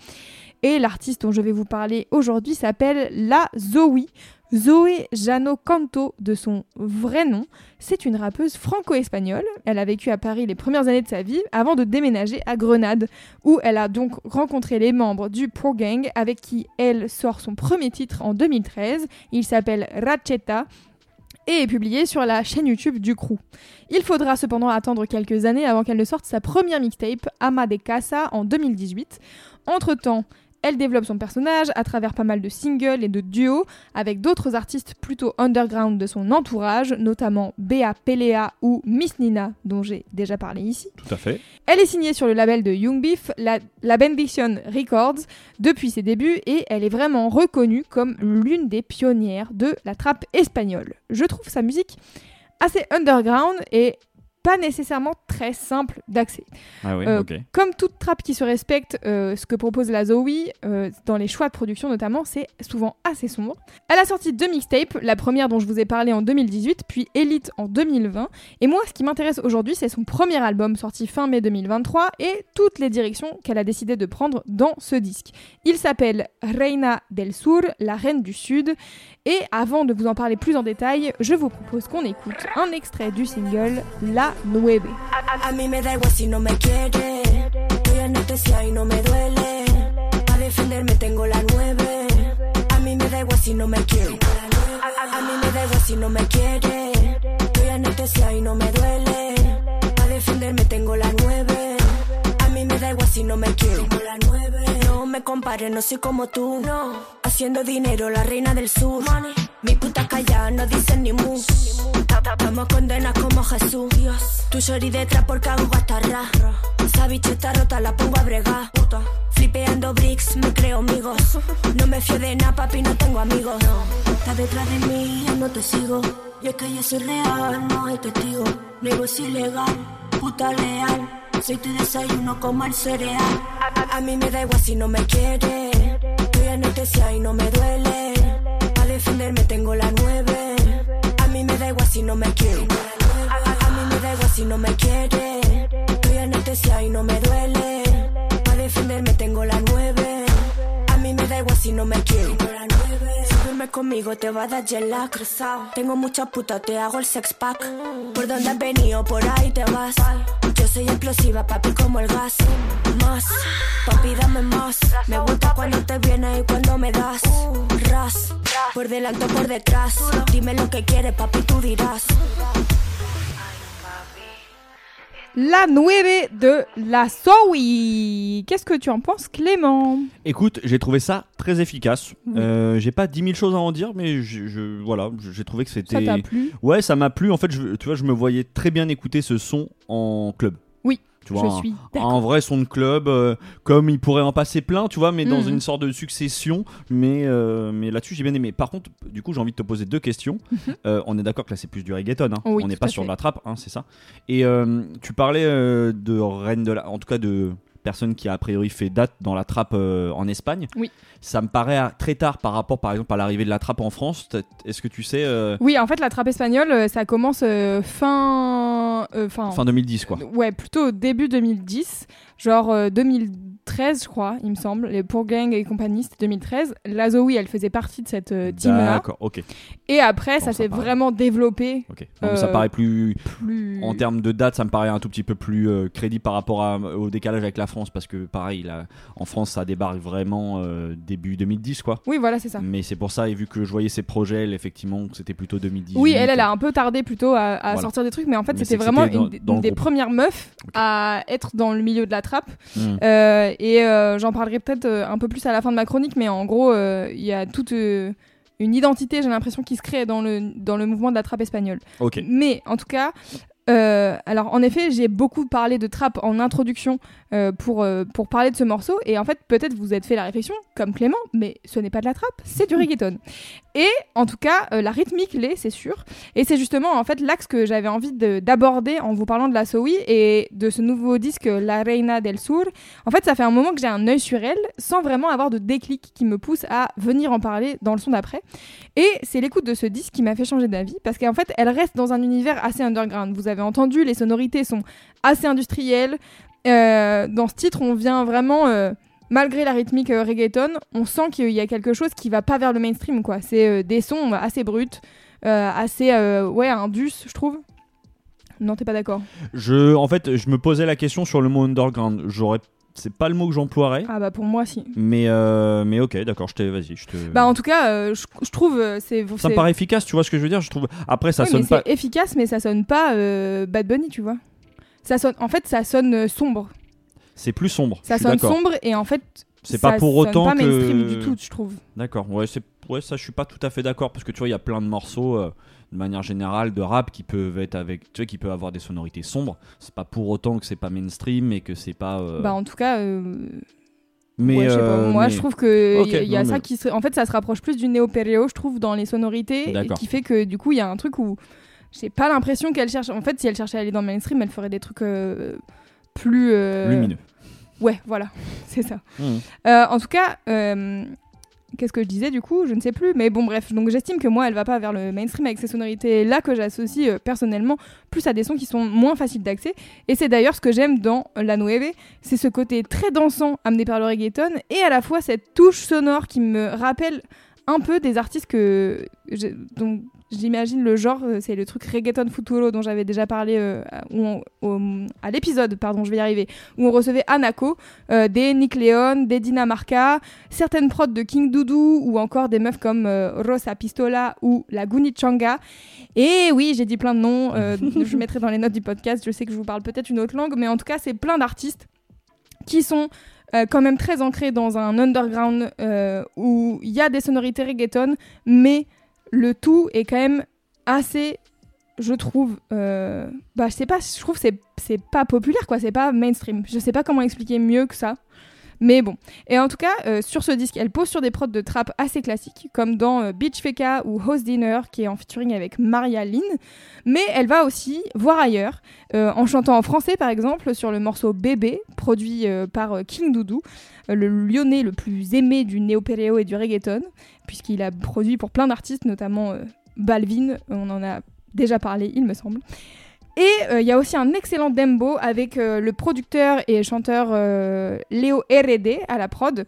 Et l'artiste dont je vais vous parler aujourd'hui s'appelle La Zoe, Zoé Jano Canto de son vrai nom. C'est une rappeuse franco-espagnole. Elle a vécu à Paris les premières années de sa vie avant de déménager à Grenade, où elle a donc rencontré les membres du Pro Gang avec qui elle sort son premier titre en 2013. Il s'appelle Racheta et est publié sur la chaîne YouTube du crew. Il faudra cependant attendre quelques années avant qu'elle ne sorte sa première mixtape, Ama de Casa, en 2018. Entre-temps, Elle développe son personnage à travers pas mal de singles et de duos avec d'autres artistes plutôt underground de son entourage, notamment Bea Pelea ou Miss Nina, dont j'ai déjà parlé ici. Tout à fait. Elle est signée sur le label de Young Beef, la, la Bendition Records, depuis ses débuts et elle est vraiment reconnue comme l'une des pionnières de la trappe espagnole. Je trouve sa musique assez underground et pas nécessairement très simple d'accès. Ah oui, Euh. Comme toute trappe qui se respecte, euh, ce que propose la Zoe, euh, dans les choix de production notamment, c'est souvent assez sombre. Elle a sorti deux mixtapes, la première dont je vous ai parlé en 2018, puis Elite en 2020. Et moi, ce qui m'intéresse aujourd'hui, c'est son premier album sorti fin mai 2023 et toutes les directions qu'elle a décidé de prendre dans ce disque. Il s'appelle Reina del Sur, la reine du Sud. Et avant de vous en parler plus en détail, je vous propose qu'on écoute un extrait du single La A, mí me da igual si no me quiere. Estoy anestesia y no me duele. Para defenderme tengo la 9. A mí me da igual si no me quiere. A, mí me da igual si no me quiere. Estoy anestesia y no me duele. Para defenderme tengo la 9 mí me da igual si no me quiere. la nueve. No me compares, no soy como tú. No. Haciendo dinero, la reina del sur. Mi puta calla, no dicen ni mu. Estamos condenas como Jesús. Dios. Tu shorty detrás porque hago gastarra. Esa bicha está rota, la pongo a bregar. Flipeando bricks, me creo amigos. No me fío de nada, papi, no tengo amigos. Estás detrás de mí, yo no te sigo. Y es que yo soy real, no hay testigo. Negocio ilegal, puta leal. Soy tu desayuno como el cereal. A, mí me da igual si no me quiere. Estoy anestesia y no me duele. A defenderme tengo la nueve. A mí me da igual si no me quiere. A, mí me da igual si no me quiere. Estoy anestesia y no me duele. A defenderme tengo la nueve. A mí me da igual si no me quiere. Conmigo te va a dar jet lag. Tengo mucha puta, te hago el sex pack. Por donde has venido, por ahí te vas. Yo soy explosiva, papi, como el gas. Más, papi, dame más. Me gusta cuando te vienes y cuando me das. Ras, por delante o por detrás. Dime lo que quieres, papi, tú dirás. La Nueve de la Zoe. Qu'est-ce que tu en penses, Clément? Écoute, j'ai trouvé ça très efficace. Oui. Euh, j'ai pas 10 000 choses à en dire, mais je, je- voilà, j'ai trouvé que Ça c'était. t'a plu? Ouais, ça m'a plu. En fait, je, tu vois, je me voyais très bien écouter ce son en club. Tu vois, Je un- suis un, d'accord. vrai son de club, euh, comme il pourrait en passer plein, tu vois, mais dans Mhm. une sorte de succession. Mais, euh, mais là-dessus, j'ai bien aimé. Par contre, du coup, j'ai envie de te poser deux questions. Euh, on est d'accord que là, c'est plus du reggaeton. hein. Oui, on n'est pas sur de la trappe, hein, c'est ça. Et tu parlais de reine de la, en tout cas de personne qui a a priori fait date dans la trappe euh, en Espagne. Oui. Ça me paraît très tard par rapport, par exemple, à l'arrivée de la trappe en France. Est-ce que tu sais euh, Oui, en fait, la trappe espagnole, euh, ça commence euh, fin. fin. fin 2010 quoi Ouais, plutôt début 2010, genre euh, 2013, je crois, il me semble. Les Pour Gang et compagnie, c'était 2013. La Zoe, elle faisait partie de cette euh, team-là. D'accord, ok, Et après, Bon, ça ça s'est paraît. vraiment développé ok. Non, mais ça Euh, paraît plus plus. En termes de date, ça me paraît un tout petit peu plus euh, crédible par rapport à- au décalage avec la France, parce que pareil, là, en France, ça débarque vraiment euh, début 2010, quoi. Oui, voilà, c'est ça. Mais c'est pour ça, et vu que je voyais ses projets, elle, effectivement, c'était plutôt 2018. Oui, elle, elle a un peu tardé plutôt à, à Voilà. sortir des trucs, mais en fait, c'était vraiment dans- une, des- dans le une des groupe. premières meufs à être dans le milieu de la trappe. Euh, et euh, j'en parlerai peut-être euh, un peu plus à la fin de ma chronique, mais en gros, euh, il y a toute une identité, j'ai l'impression, qui se crée dans le, dans le mouvement de la trappe espagnole. Ok. Mais en tout cas, euh, alors en effet, j'ai beaucoup parlé de trap en introduction euh, pour, euh, pour parler de ce morceau. Et en fait, peut-être vous êtes fait la réflexion, comme Clément, mais ce n'est pas de la trappe, c'est du reggaeton. Et en tout cas, euh, la rythmique l'est, c'est sûr. Et c'est justement en fait l'axe que j'avais envie de- d'aborder en vous parlant de la Sowi et de ce nouveau disque La Reina del Sur. En fait, ça fait un moment que j'ai un œil sur elle, sans vraiment avoir de déclic qui me pousse à venir en parler dans le son d'après. Et c'est l'écoute de ce disque qui m'a fait changer d'avis, parce qu'en fait, elle reste dans un univers assez underground. Vous avez entendu, les sonorités sont assez industrielles. Euh, dans ce titre, on vient vraiment, euh, malgré la rythmique euh, reggaeton, on sent qu'il y a quelque chose qui va pas vers le mainstream, quoi. C'est euh, des sons assez bruts, euh, assez, euh, ouais, indus, je trouve. Non, t'es pas d'accord? Je, en fait, je me posais la question sur le mot underground. J'aurais, c'est pas le mot que j'emploierais. Ah bah pour moi, si. Mais, euh, mais ok, d'accord, je te, vas-y, je te. Bah en tout cas, euh, je, je trouve euh, c'est ça me paraît efficace, tu vois ce que je veux dire? Je trouve. Après, ça Oui, sonne mais pas. efficace, mais ça sonne pas euh, Bad Bunny, tu vois. Ça sonne, en fait, ça sonne euh, sombre. C'est plus sombre. Ça sonne sombre et en fait, C'est pas pour autant pas que. mainstream du tout, je trouve. D'accord, ouais, ouais, ça je suis pas tout à fait d'accord parce que tu vois, il y a plein de morceaux euh, de manière générale de rap qui peuvent être avec tu vois qui peuvent avoir des sonorités sombres, c'est pas pour autant que c'est pas mainstream et que c'est pas euh, Bah en tout cas, euh, mais ouais, pas. moi mais- je trouve que il y a, non, ça mais- qui se... en fait ça se rapproche plus du néo-péréo, je trouve, dans les sonorités, et qui fait que du coup il y a un truc où j'ai pas l'impression qu'elle cherche. En fait, si elle cherchait à aller dans le mainstream, elle ferait des trucs plus euh, lumineux. Ouais, voilà, c'est ça. Mhm. Euh, en tout cas, euh, qu'est-ce que je disais du coup? Je ne sais plus. Mais bon, bref. Donc j'estime que moi, elle va pas vers le mainstream avec ces sonorités là que j'associe euh, personnellement plus à des sons qui sont moins faciles d'accès. Et c'est d'ailleurs ce que j'aime dans La Nueve. C'est ce côté très dansant amené par le reggaeton et à la fois cette touche sonore qui me rappelle un peu des artistes que donc j'imagine le genre euh, c'est le truc reggaeton futuro dont j'avais déjà parlé euh, à- on- l'épisode pardon je vais y arriver où on recevait Anako euh, des Nick Leon, des Dinamarca, certaines prods de King Doudou ou encore des meufs comme euh, Rosa Pistola ou la Gunichanga. Et oui, j'ai dit plein de noms, euh, je mettrai dans les notes du podcast, je sais que je vous parle peut-être une autre langue, mais en tout cas, c'est plein d'artistes qui sont euh, quand même très ancrés dans un underground euh, où il y a des sonorités reggaeton, mais le tout est quand même assez je trouve euh, bah je sais pas je trouve c'est c'est pas populaire quoi c'est pas mainstream. Je sais pas comment expliquer mieux que ça mais bon. Et en tout cas euh, sur ce disque elle pose sur des prods de trap assez classiques comme dans euh, Beach Feka ou House Dinner qui est en featuring avec Maria Lynn. Mais elle va aussi voir ailleurs euh, en chantant en français par exemple sur le morceau Bébé produit par King Doudou le lyonnais le plus aimé du néo-péréo et du reggaeton puisqu'il a produit pour plein d'artistes notamment euh, Balvin on en a déjà parlé, il me semble. Et euh, il y a aussi un excellent dembo avec euh, le producteur et chanteur Léo R&D à la prod.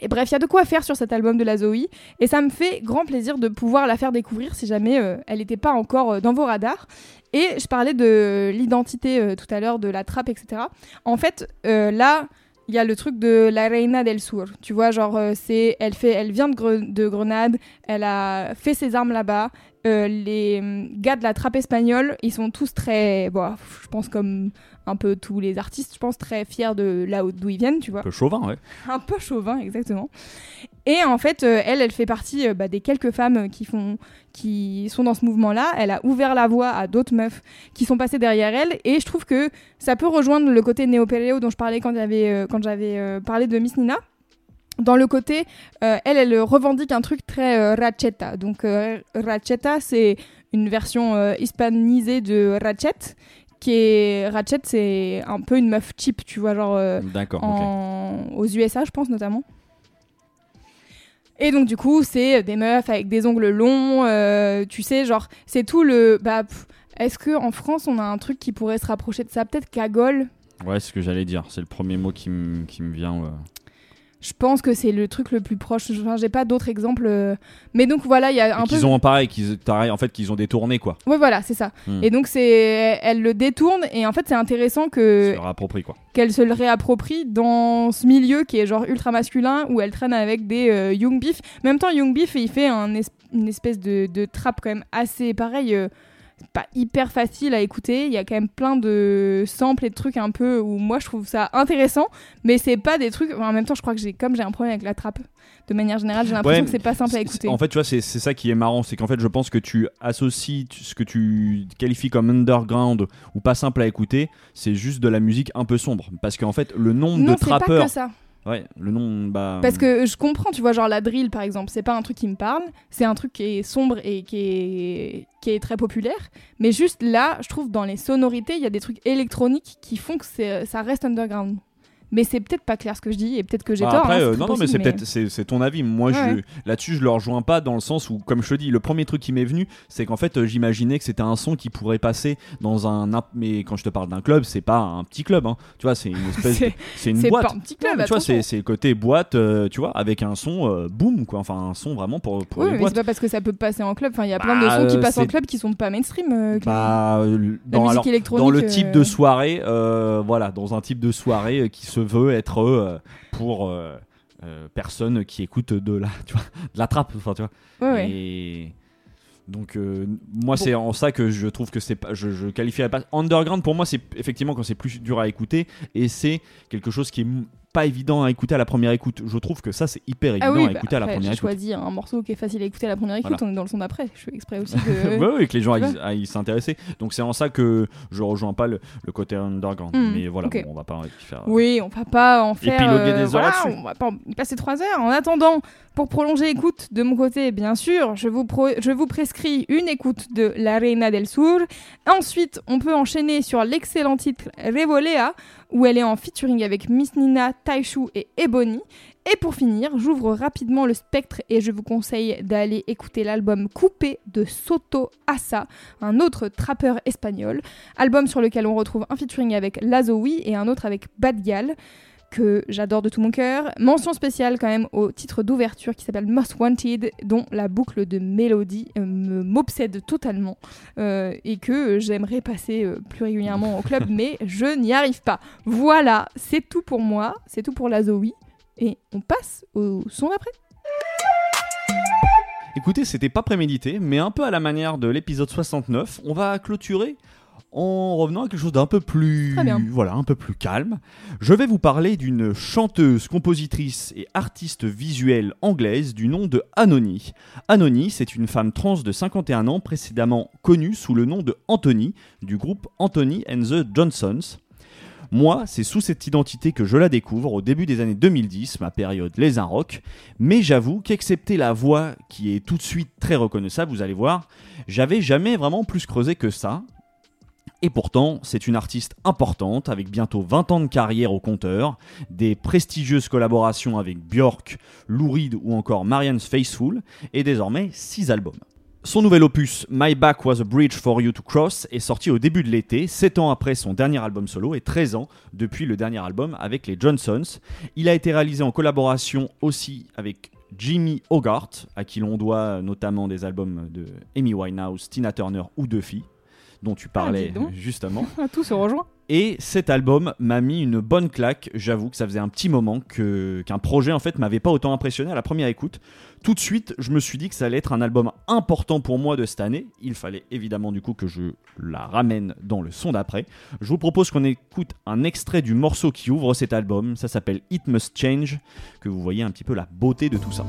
Et bref, il y a de quoi faire sur cet album de la Zoe. Et ça me fait grand plaisir de pouvoir la faire découvrir si jamais elle n'était pas encore dans vos radars. Et je parlais de l'identité tout à l'heure, de la trappe, etc. En fait, là, il y a le truc de la Reina del Sur. Tu vois, genre, euh, c'est, elle, fait, elle vient de, Gre- de Grenade, elle a fait ses armes là-bas. Euh, les hum, gars de la trappe espagnole, ils sont tous très, bon, je pense comme un peu tous les artistes, je pense très fiers de là où- d'où ils viennent, tu vois Un peu chauvin, ouais. un peu chauvin exactement et en fait euh, elle elle fait partie euh, bah, des quelques femmes qui font qui sont dans ce mouvement là elle a ouvert la voie à d'autres meufs qui sont passées derrière elle et je trouve que ça peut rejoindre le côté néo-péréo dont je parlais quand j'avais euh, quand j'avais euh, parlé de Miss Nina dans le côté, euh, elle, elle revendique un truc très euh, racheta. Donc, euh, racheta, c'est une version euh, hispanisée de ratchet, qui est ratchet, c'est un peu une meuf cheap, tu vois, genre euh, aux USA, je pense notamment. Et donc du coup, c'est des meufs avec des ongles longs, euh, tu sais, genre c'est tout le. Bah, est-ce que en France on a un truc qui pourrait se rapprocher de ça? Peut-être cagole. Ouais, c'est ce que j'allais dire. C'est le premier mot qui me vient. Je pense que c'est le truc le plus proche. Enfin, j'ai pas d'autres exemples. euh, Mais donc voilà, il y a un Et peu. Qu'ils ont pareil, qu'ils en fait qu'ils ont détourné quoi. Ouais, voilà, c'est ça. Hmm. Et donc c'est, elle le détourne et en fait c'est intéressant que Se quoi. qu'elle se le réapproprie dans ce milieu qui est genre ultra masculin où elle traîne avec des euh, Young Beef. En même temps, Young Beef, il fait un es- une espèce de, de trap quand même assez pareil. euh, pas hyper facile à écouter. Il y a quand même plein de samples et de trucs un peu où moi je trouve ça intéressant, mais c'est pas des trucs. enfin, en même temps, je crois que j'ai comme j'ai un problème avec la trap. De manière générale, j'ai l'impression Ouais, que c'est pas simple à écouter. En fait, tu vois, c'est ça qui est marrant, c'est qu'en fait, je pense que tu associes ce que tu qualifies comme underground ou pas simple à écouter, c'est juste de la musique un peu sombre, parce qu'en fait, le nombre non, de c'est pas trappeurs, que ça. Ouais, le nom, bah, Parce que je comprends, tu vois, genre la drill par exemple, c'est pas un truc qui me parle, c'est un truc qui est sombre et qui est, qui est très populaire. Mais juste là, je trouve dans les sonorités, il y a des trucs électroniques qui font que c'est- ça reste underground. Mais c'est peut-être pas clair ce que je dis et peut-être que j'ai Bah, tort. après, hein, euh, non, mais c'est peut-être c'est ton avis. Moi, Ouais. je là-dessus, je le rejoins pas dans le sens où, comme je te dis, le premier truc qui m'est venu, c'est qu'en fait, euh, j'imaginais que c'était un son qui pourrait passer dans un, mais quand je te parle d'un club, c'est pas un petit club, hein. Tu vois, c'est une espèce, C'est- une c'est boîte. pas un petit club, mais tu vois, c'est le côté boîte, euh, tu vois, avec un son euh, boom, quoi. Enfin, un son vraiment pour pour Oui, les mais c'est pas parce que ça peut passer en club. Enfin, il y a plein de Bah, sons qui passent en club qui sont pas mainstream. Bah, dans, musique alors, électronique, dans le type de soirée, voilà, dans un type de soirée qui se veut être euh, pour euh, euh, personnes qui écoutent de la, tu vois, de la trappe, enfin, tu vois. Ouais, ouais. Et donc euh, moi c'est en ça que je trouve que c'est pas, je, je qualifierais pas underground. Pour moi c'est effectivement quand c'est plus dur à écouter et c'est quelque chose qui est pas évident à écouter à la première écoute. Je trouve que ça, c'est hyper Ah évident oui, à bah, écouter à la après, première j'ai écoute. choisi un morceau qui est facile à écouter à la première écoute, Voilà. on est dans le son d'après. Je fais exprès aussi de. Que les gens aillent s'intéresser. Donc c'est en ça que je rejoins pas le, le côté underground. Hmm, Mais voilà, bon, on va pas faire. Oui, on va pas en faire. Épiloguer des heures voilà, on va pas en passer trois heures. En attendant, pour prolonger l'écoute de mon côté, bien sûr, je vous, pro- je vous prescris une écoute de La Reina del Sur. Ensuite, on peut enchaîner sur l'excellent titre Revolea, où elle est en featuring avec Miss Nina, Taishu et Ebony. Et pour finir, j'ouvre rapidement le spectre et je vous conseille d'aller écouter l'album Coupé de Soto Asa, un autre trappeur espagnol. Album sur lequel on retrouve un featuring avec Lazoui et un autre avec Bad Gal que j'adore de tout mon cœur. Mention spéciale quand même au titre d'ouverture qui s'appelle Most Wanted, dont la boucle de mélodie euh, m'obsède totalement euh, et que j'aimerais passer euh, plus régulièrement au club, mais je n'y arrive pas. Voilà, c'est tout pour moi, c'est tout pour la Zoe. Et on passe au son d'après. Écoutez, c'était pas prémédité, mais un peu à la manière de l'épisode 69, on va clôturer en revenant à quelque chose d'un peu plus Très bien. voilà, un peu plus calme. Je vais vous parler d'une chanteuse, compositrice et artiste visuelle anglaise du nom de Anony. Anony, c'est une femme trans de 51 ans précédemment connue sous le nom de Anthony du groupe Anthony and the Johnsons. Moi, c'est sous cette identité que je la découvre au début des années 2010, ma période Les Un Rock, mais j'avoue qu'excepté la voix qui est tout de suite très reconnaissable, vous allez voir, j'avais jamais vraiment plus creusé que ça. Et pourtant, c'est une artiste importante avec bientôt 20 ans de carrière au compteur, des prestigieuses collaborations avec Björk, Lou Reed ou encore Marianne Faithfull, et désormais 6 albums. Son nouvel opus, My Back Was a Bridge for You to Cross, est sorti au début de l'été, 7 ans après son dernier album solo et 13 ans depuis le dernier album avec les Johnsons. Il a été réalisé en collaboration aussi avec Jimmy Hogarth, à qui l'on doit notamment des albums de Amy Winehouse, Tina Turner ou Duffy, dont tu parlais Ah, justement. Tout se rejoint. Et cet album m'a mis une bonne claque. J'avoue que ça faisait un petit moment que qu'un projet en fait m'avait pas autant impressionné à la première écoute. Tout de suite, je me suis dit que ça allait être un album important pour moi de cette année. Il fallait évidemment du coup que je la ramène dans le son d'après. Je vous propose qu'on écoute un extrait du morceau qui ouvre cet album. Ça s'appelle It Must Change, que vous voyez un petit peu la beauté de tout ça.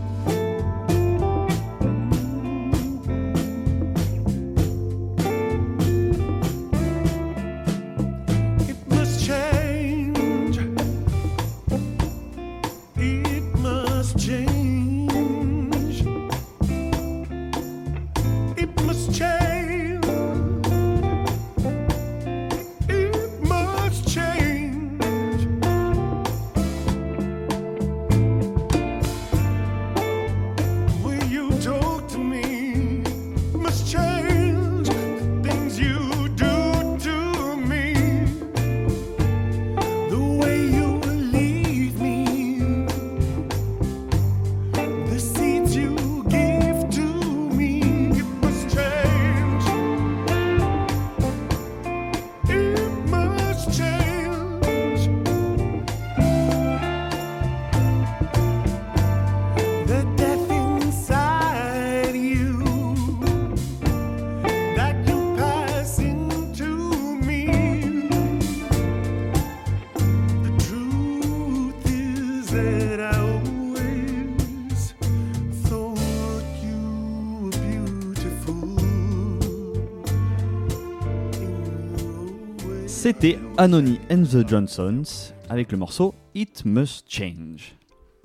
C'était Anony and the Johnsons avec le morceau It Must Change.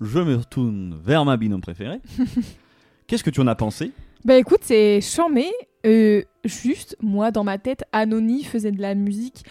Je me retourne vers ma binôme préférée. Qu'est-ce que tu en as pensé? Bah écoute, c'est charmé. Euh, juste, moi, dans ma tête, Anony faisait de la musique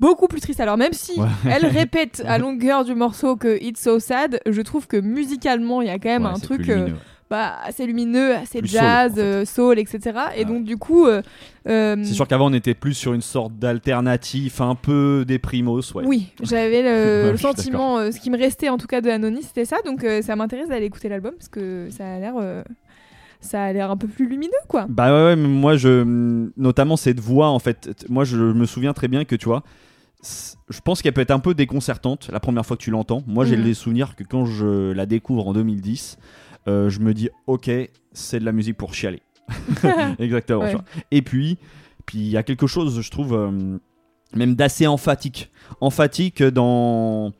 beaucoup plus triste. Alors même si Ouais. elle répète à longueur du morceau que It's So Sad, je trouve que musicalement, il y a quand même Ouais, un truc euh. Bah, assez lumineux, assez Plus soul, jazz, en fait. euh, soul, etc. Et Ouais. donc du coup... euh, euh, C'est sûr qu'avant on était plus sur une sorte d'alternative un peu déprimos, ouais. Oui, j'avais le, Ouais, sentiment, euh, ce qui me restait en tout cas de Anony, c'était ça. Donc euh, ça m'intéresse d'aller écouter l'album parce que ça a l'air... ça a l'air un peu plus lumineux, quoi. Bah ouais, ouais, mais moi je notamment cette voix en fait, moi je me souviens très bien que tu vois, je pense qu'elle peut être un peu déconcertante la première fois que tu l'entends. Moi j'ai Mhm. les souvenirs que quand je la découvre en 2010, euh, je me dis OK, c'est de la musique pour chialer. Exactement. Ouais. Et puis, puis il y a quelque chose, je trouve, euh, même d'assez emphatique. Emphatique dans.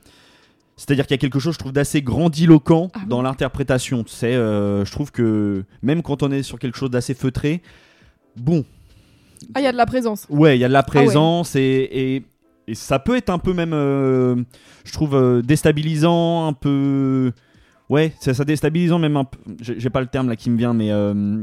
C'est-à-dire qu'il y a quelque chose, je trouve, d'assez grandiloquent Ah dans l'interprétation. Sais, euh, je trouve que même quand on est sur quelque chose d'assez feutré, bon, Ah, il y a de la présence. ouais, il y a de la Ah ouais. présence et, et, et ça peut être un peu même, euh, je trouve, déstabilisant, un peu. Ouais, ça, ça déstabilisant même un peu. J'ai pas le terme là qui me vient, mais euh,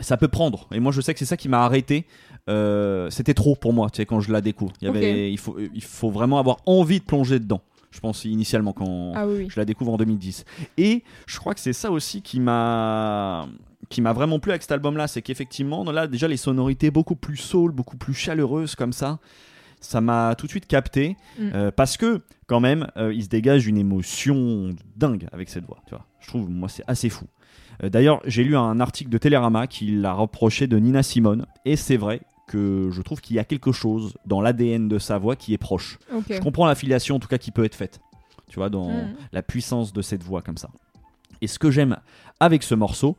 ça peut prendre. Et moi, je sais que c'est ça qui m'a arrêté. Euh, C'était trop pour moi, tu sais, quand je la découvre. Il, y avait, il, faut, il faut vraiment avoir envie de plonger dedans. Je pense initialement quand Ah oui. je la découvre en 2010. Et je crois que c'est ça aussi qui m'a qui m'a vraiment plu avec cet album-là, c'est qu'effectivement, là déjà les sonorités beaucoup plus soul, beaucoup plus chaleureuses comme ça, ça m'a tout de suite capté Mm. euh, parce que quand même, euh, il se dégage une émotion dingue avec cette voix. Tu vois, je trouve moi c'est assez fou. Euh, D'ailleurs, j'ai lu un article de Télérama qui l'a reproché de Nina Simone, et c'est vrai que je trouve qu'il y a quelque chose dans l'ADN de sa voix qui est proche. Je comprends l'affiliation en tout cas qui peut être faite. Tu vois, dans Mhm. la puissance de cette voix comme ça. Et ce que j'aime avec ce morceau,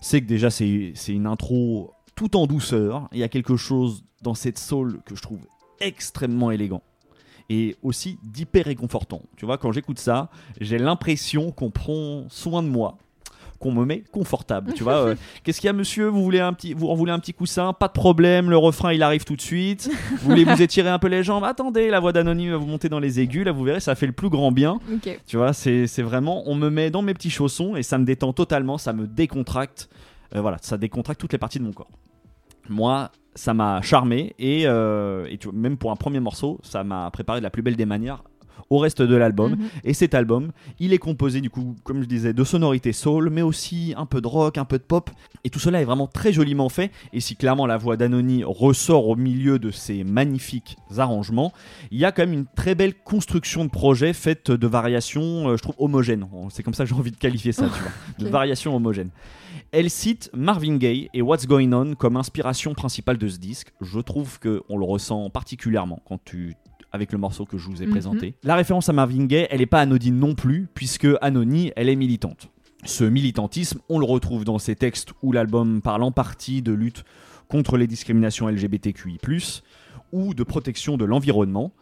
c'est que déjà c'est une intro tout en douceur. Il y a quelque chose dans cette soul que je trouve extrêmement élégant. Et aussi d'hyper réconfortant. Tu vois, quand j'écoute ça, j'ai l'impression qu'on prend soin de moi, qu'on me met confortable. Tu vois, euh, qu'est-ce qu'il y a, monsieur? Vous voulez un petit, vous en voulez un petit coussin? Pas de problème. Le refrain, il arrive tout de suite. Vous voulez vous étirer un peu les jambes? Attendez, la voix d'anonyme va vous monter dans les aigus. Là, vous verrez, ça fait le plus grand bien. Ok. Tu vois, c'est c'est vraiment, on me met dans mes petits chaussons et ça me détend totalement, ça me décontracte. Euh, voilà, ça décontracte toutes les parties de mon corps. Moi, ça m'a charmé et, euh, et tu vois, même pour un premier morceau, ça m'a préparé de la plus belle des manières au reste de l'album. Mhm. Et cet album, il est composé du coup, comme je disais, de sonorités soul, mais aussi un peu de rock, un peu de pop. Et tout cela est vraiment très joliment fait. Et si clairement la voix d'Anony ressort au milieu de ces magnifiques arrangements, il y a quand même une très belle construction de projet faite de variations, euh, je trouve, homogènes. C'est comme ça que j'ai envie de qualifier ça, tu vois. De variations homogènes. Elle cite Marvin Gaye et What's Going On comme inspiration principale de ce disque. Je trouve qu'on le ressent particulièrement quand tu avec le morceau que je vous ai Mhm. présenté. La référence à Marvin Gaye, elle n'est pas anodine non plus, puisque Anony, elle est militante. Ce militantisme, on le retrouve dans ses textes où l'album parle en partie de lutte contre les discriminations LGBTQI+, ou de protection de l'environnement.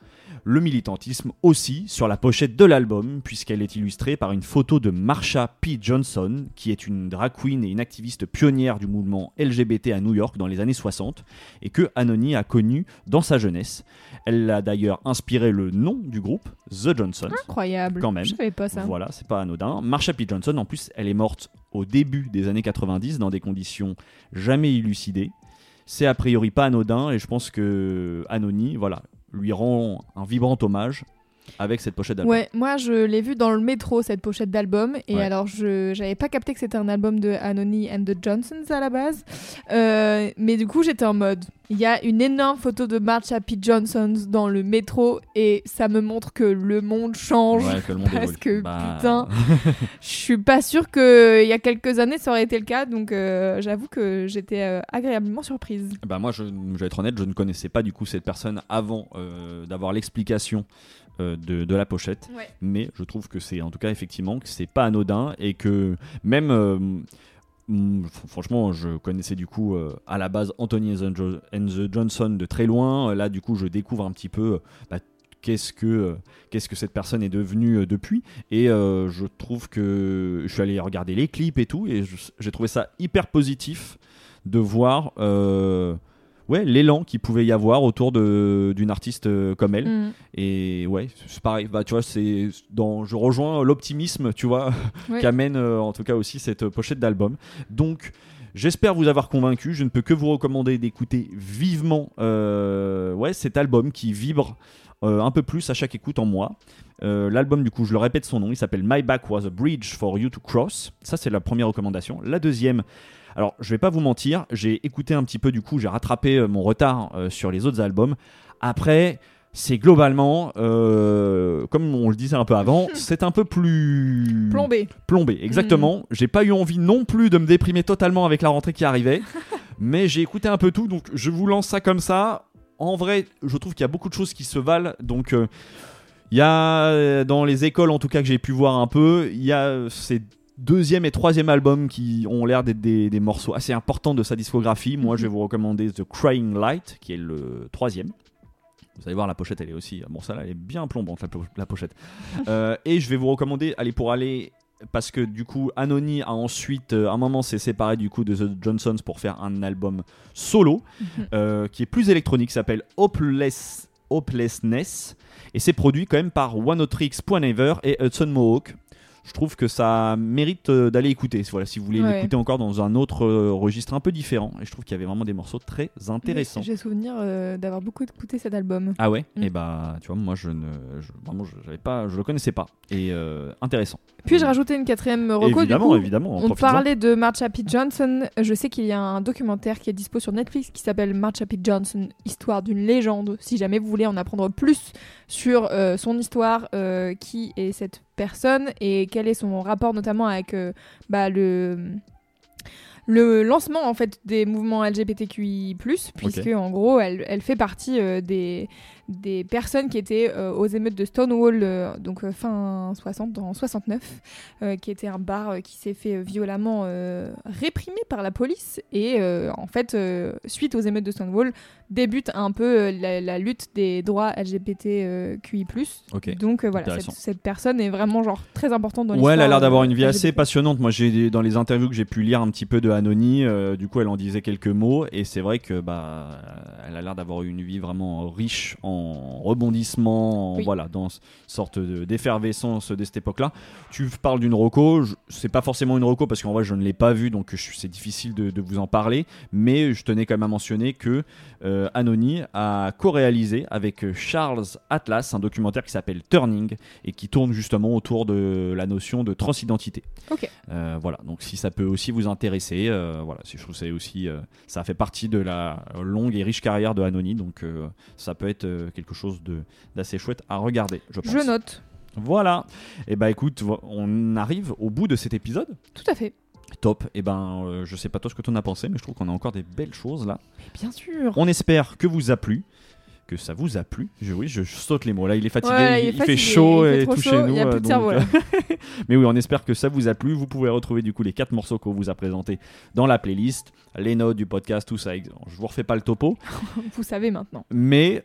Le militantisme aussi sur la pochette de l'album, puisqu'elle est illustrée par une photo de Marsha P. Johnson, qui est une drag queen et une activiste pionnière du mouvement LGBT à New York dans les années 60, et que Anony a connu dans sa jeunesse. Elle a d'ailleurs inspiré le nom du groupe, The Johnsons. Incroyable. Quand même. Je savais pas ça. Voilà, c'est pas anodin. Marsha P. Johnson, en plus, elle est morte au début des années 90 dans des conditions jamais élucidées. C'est a priori pas anodin et je pense que Anony, voilà, lui rend un vibrant hommage avec cette pochette d'album. Ouais, moi je l'ai vu dans le métro cette pochette d'album et Ouais. alors je j'avais pas capté que c'était un album de Anony and the Johnsons à la base, Euh, mais du coup j'étais en mode il y a une énorme photo de Marsha P Johnsons dans le métro et ça me montre que le monde change. Ouais, que le monde Parce évolue. que, Bah, putain, Je suis pas sûre que il y a quelques années ça aurait été le cas, donc euh, j'avoue que j'étais euh, agréablement surprise. Bah moi, je, je vais être honnête, je ne connaissais pas du coup cette personne avant euh, d'avoir l'explication euh, de, de la pochette. Ouais. Mais je trouve que c'est en tout cas effectivement que c'est pas anodin et que même euh, mm, fr- franchement, je connaissais du coup euh, à la base Anthony and the, Johnson de très loin. Là, du coup, je découvre un petit peu. euh, bah, Qu'est-ce que, euh, qu'est-ce que cette personne est devenue euh, depuis Et euh, je trouve que je suis allé regarder les clips et tout, et j'ai trouvé ça hyper positif de voir euh, ouais, l'élan qu'il pouvait y avoir autour d'une artiste euh, comme elle. Mm. Et ouais, c'est pareil. Bah, tu vois, c'est dans, je rejoins l'optimisme, tu vois, qu'amène euh, en tout cas aussi cette euh, pochette d'album. Donc, j'espère vous avoir convaincu. Je ne peux que vous recommander d'écouter vivement, euh, ouais, cet album qui vibre euh, un peu plus à chaque écoute en moi. Euh, L'album, du coup, je le répète son nom, il s'appelle My Back Was a Bridge for You to Cross. Ça, c'est la première recommandation. La deuxième, alors je vais pas vous mentir, j'ai écouté un petit peu, du coup, j'ai rattrapé euh, mon retard euh, sur les autres albums. Après, c'est globalement, euh, comme on le disait un peu avant, c'est un peu plus Plombé. plombé. Exactement. J'ai pas eu envie non plus de me déprimer totalement avec la rentrée qui arrivait, mais j'ai écouté un peu tout, donc je vous lance ça comme ça. En vrai, je trouve qu'il y a beaucoup de choses qui se valent, donc euh, il y a dans les écoles en tout cas que j'ai pu voir un peu, il y a ces deuxième et troisième albums qui ont l'air d'être des, des morceaux assez importants de sa discographie. Moi, je vais vous recommander The Crying Light, qui est le troisième. Vous allez voir, la pochette, elle est aussi. Bon, ça, là, elle est bien plombante, la, po- la pochette. Euh, et je vais vous recommander, allez, pour aller. Parce que du coup, Anony a ensuite, euh, à un moment, s'est séparé du coup de The Johnsons pour faire un album solo euh, qui est plus électronique, s'appelle Hopeless, Hopelessness. Et c'est produit quand même par One Never et Hudson Mohawk. Je trouve que ça mérite euh, d'aller écouter. Voilà, si vous voulez Ouais. l'écouter encore dans un autre euh, registre un peu différent. Et je trouve qu'il y avait vraiment des morceaux très intéressants. J'ai souvenir euh, d'avoir beaucoup écouté cet album. Ah ouais? Mm. Et bah, tu vois, moi, je ne, je, vraiment, j'avais pas, je le connaissais pas. Et euh, intéressant. Puis-je rajouter une quatrième reco Évidemment, du coup? évidemment. On parlait de Marsha P. Johnson. Je sais qu'il y a un documentaire qui est dispo sur Netflix qui s'appelle Marsha P. Johnson, histoire d'une légende. Si jamais vous voulez en apprendre plus sur son histoire, qui est cette personne et quel est son rapport notamment avec euh, bah, le le lancement en fait des mouvements LGBTQI+, puisque en gros elle, elle fait partie euh, des, des personnes qui étaient euh, aux émeutes de Stonewall, euh, donc euh, fin 60, en 69, euh, qui était un bar qui s'est fait violemment réprimer par la police. Et en fait, suite aux émeutes de Stonewall, débute un peu la, la lutte des droits LGBTQI+. Donc voilà, cette, personne est vraiment genre très importante dans l'histoire. Ouais, elle a l'air d'avoir une vie assez passionnante. Moi, j'ai dans les interviews que j'ai pu lire un petit peu de Anony, du coup, elle en disait quelques mots, et c'est vrai que bah, elle a l'air d'avoir eu une vie vraiment riche en Oui. voilà, dans une sorte de- d'effervescence de cette époque-là. Tu parles d'une je- c'est pas forcément une reco parce qu'en vrai, je ne l'ai pas vue, donc c'est difficile de, de vous en parler, mais je tenais quand même à mentionner que euh, Anony a co-réalisé avec Charles Atlas un documentaire qui s'appelle Turning et qui tourne justement autour de la notion de transidentité. Euh, voilà, donc si ça peut aussi vous intéresser, euh, voilà, si je trouve c'est aussi, euh, ça fait partie de la longue et riche carrière de Anony, donc ça peut être quelque chose d'assez chouette à regarder, je pense. Je note. Voilà. Et bah écoute, vo- on arrive au bout de cet épisode. Tout à fait. Top. Et ben, euh, je sais pas toi ce que tu en as pensé, mais je trouve qu'on a encore des belles choses là. Mais bien sûr. On espère que vous a plu. Que ça vous a plu. Je, oui, je saute les mots. Là, il est fatigué, Ouais, il, il est il fatigué, fait chaud il fait et tout chaud, chez nous. il y a plus euh, cerveau, là. Mais oui, on espère que ça vous a plu. Vous pouvez retrouver du coup les quatre morceaux qu'on vous a présentés dans la playlist, les notes du podcast, tout ça. Je vous refais pas le topo. Vous savez maintenant. Mais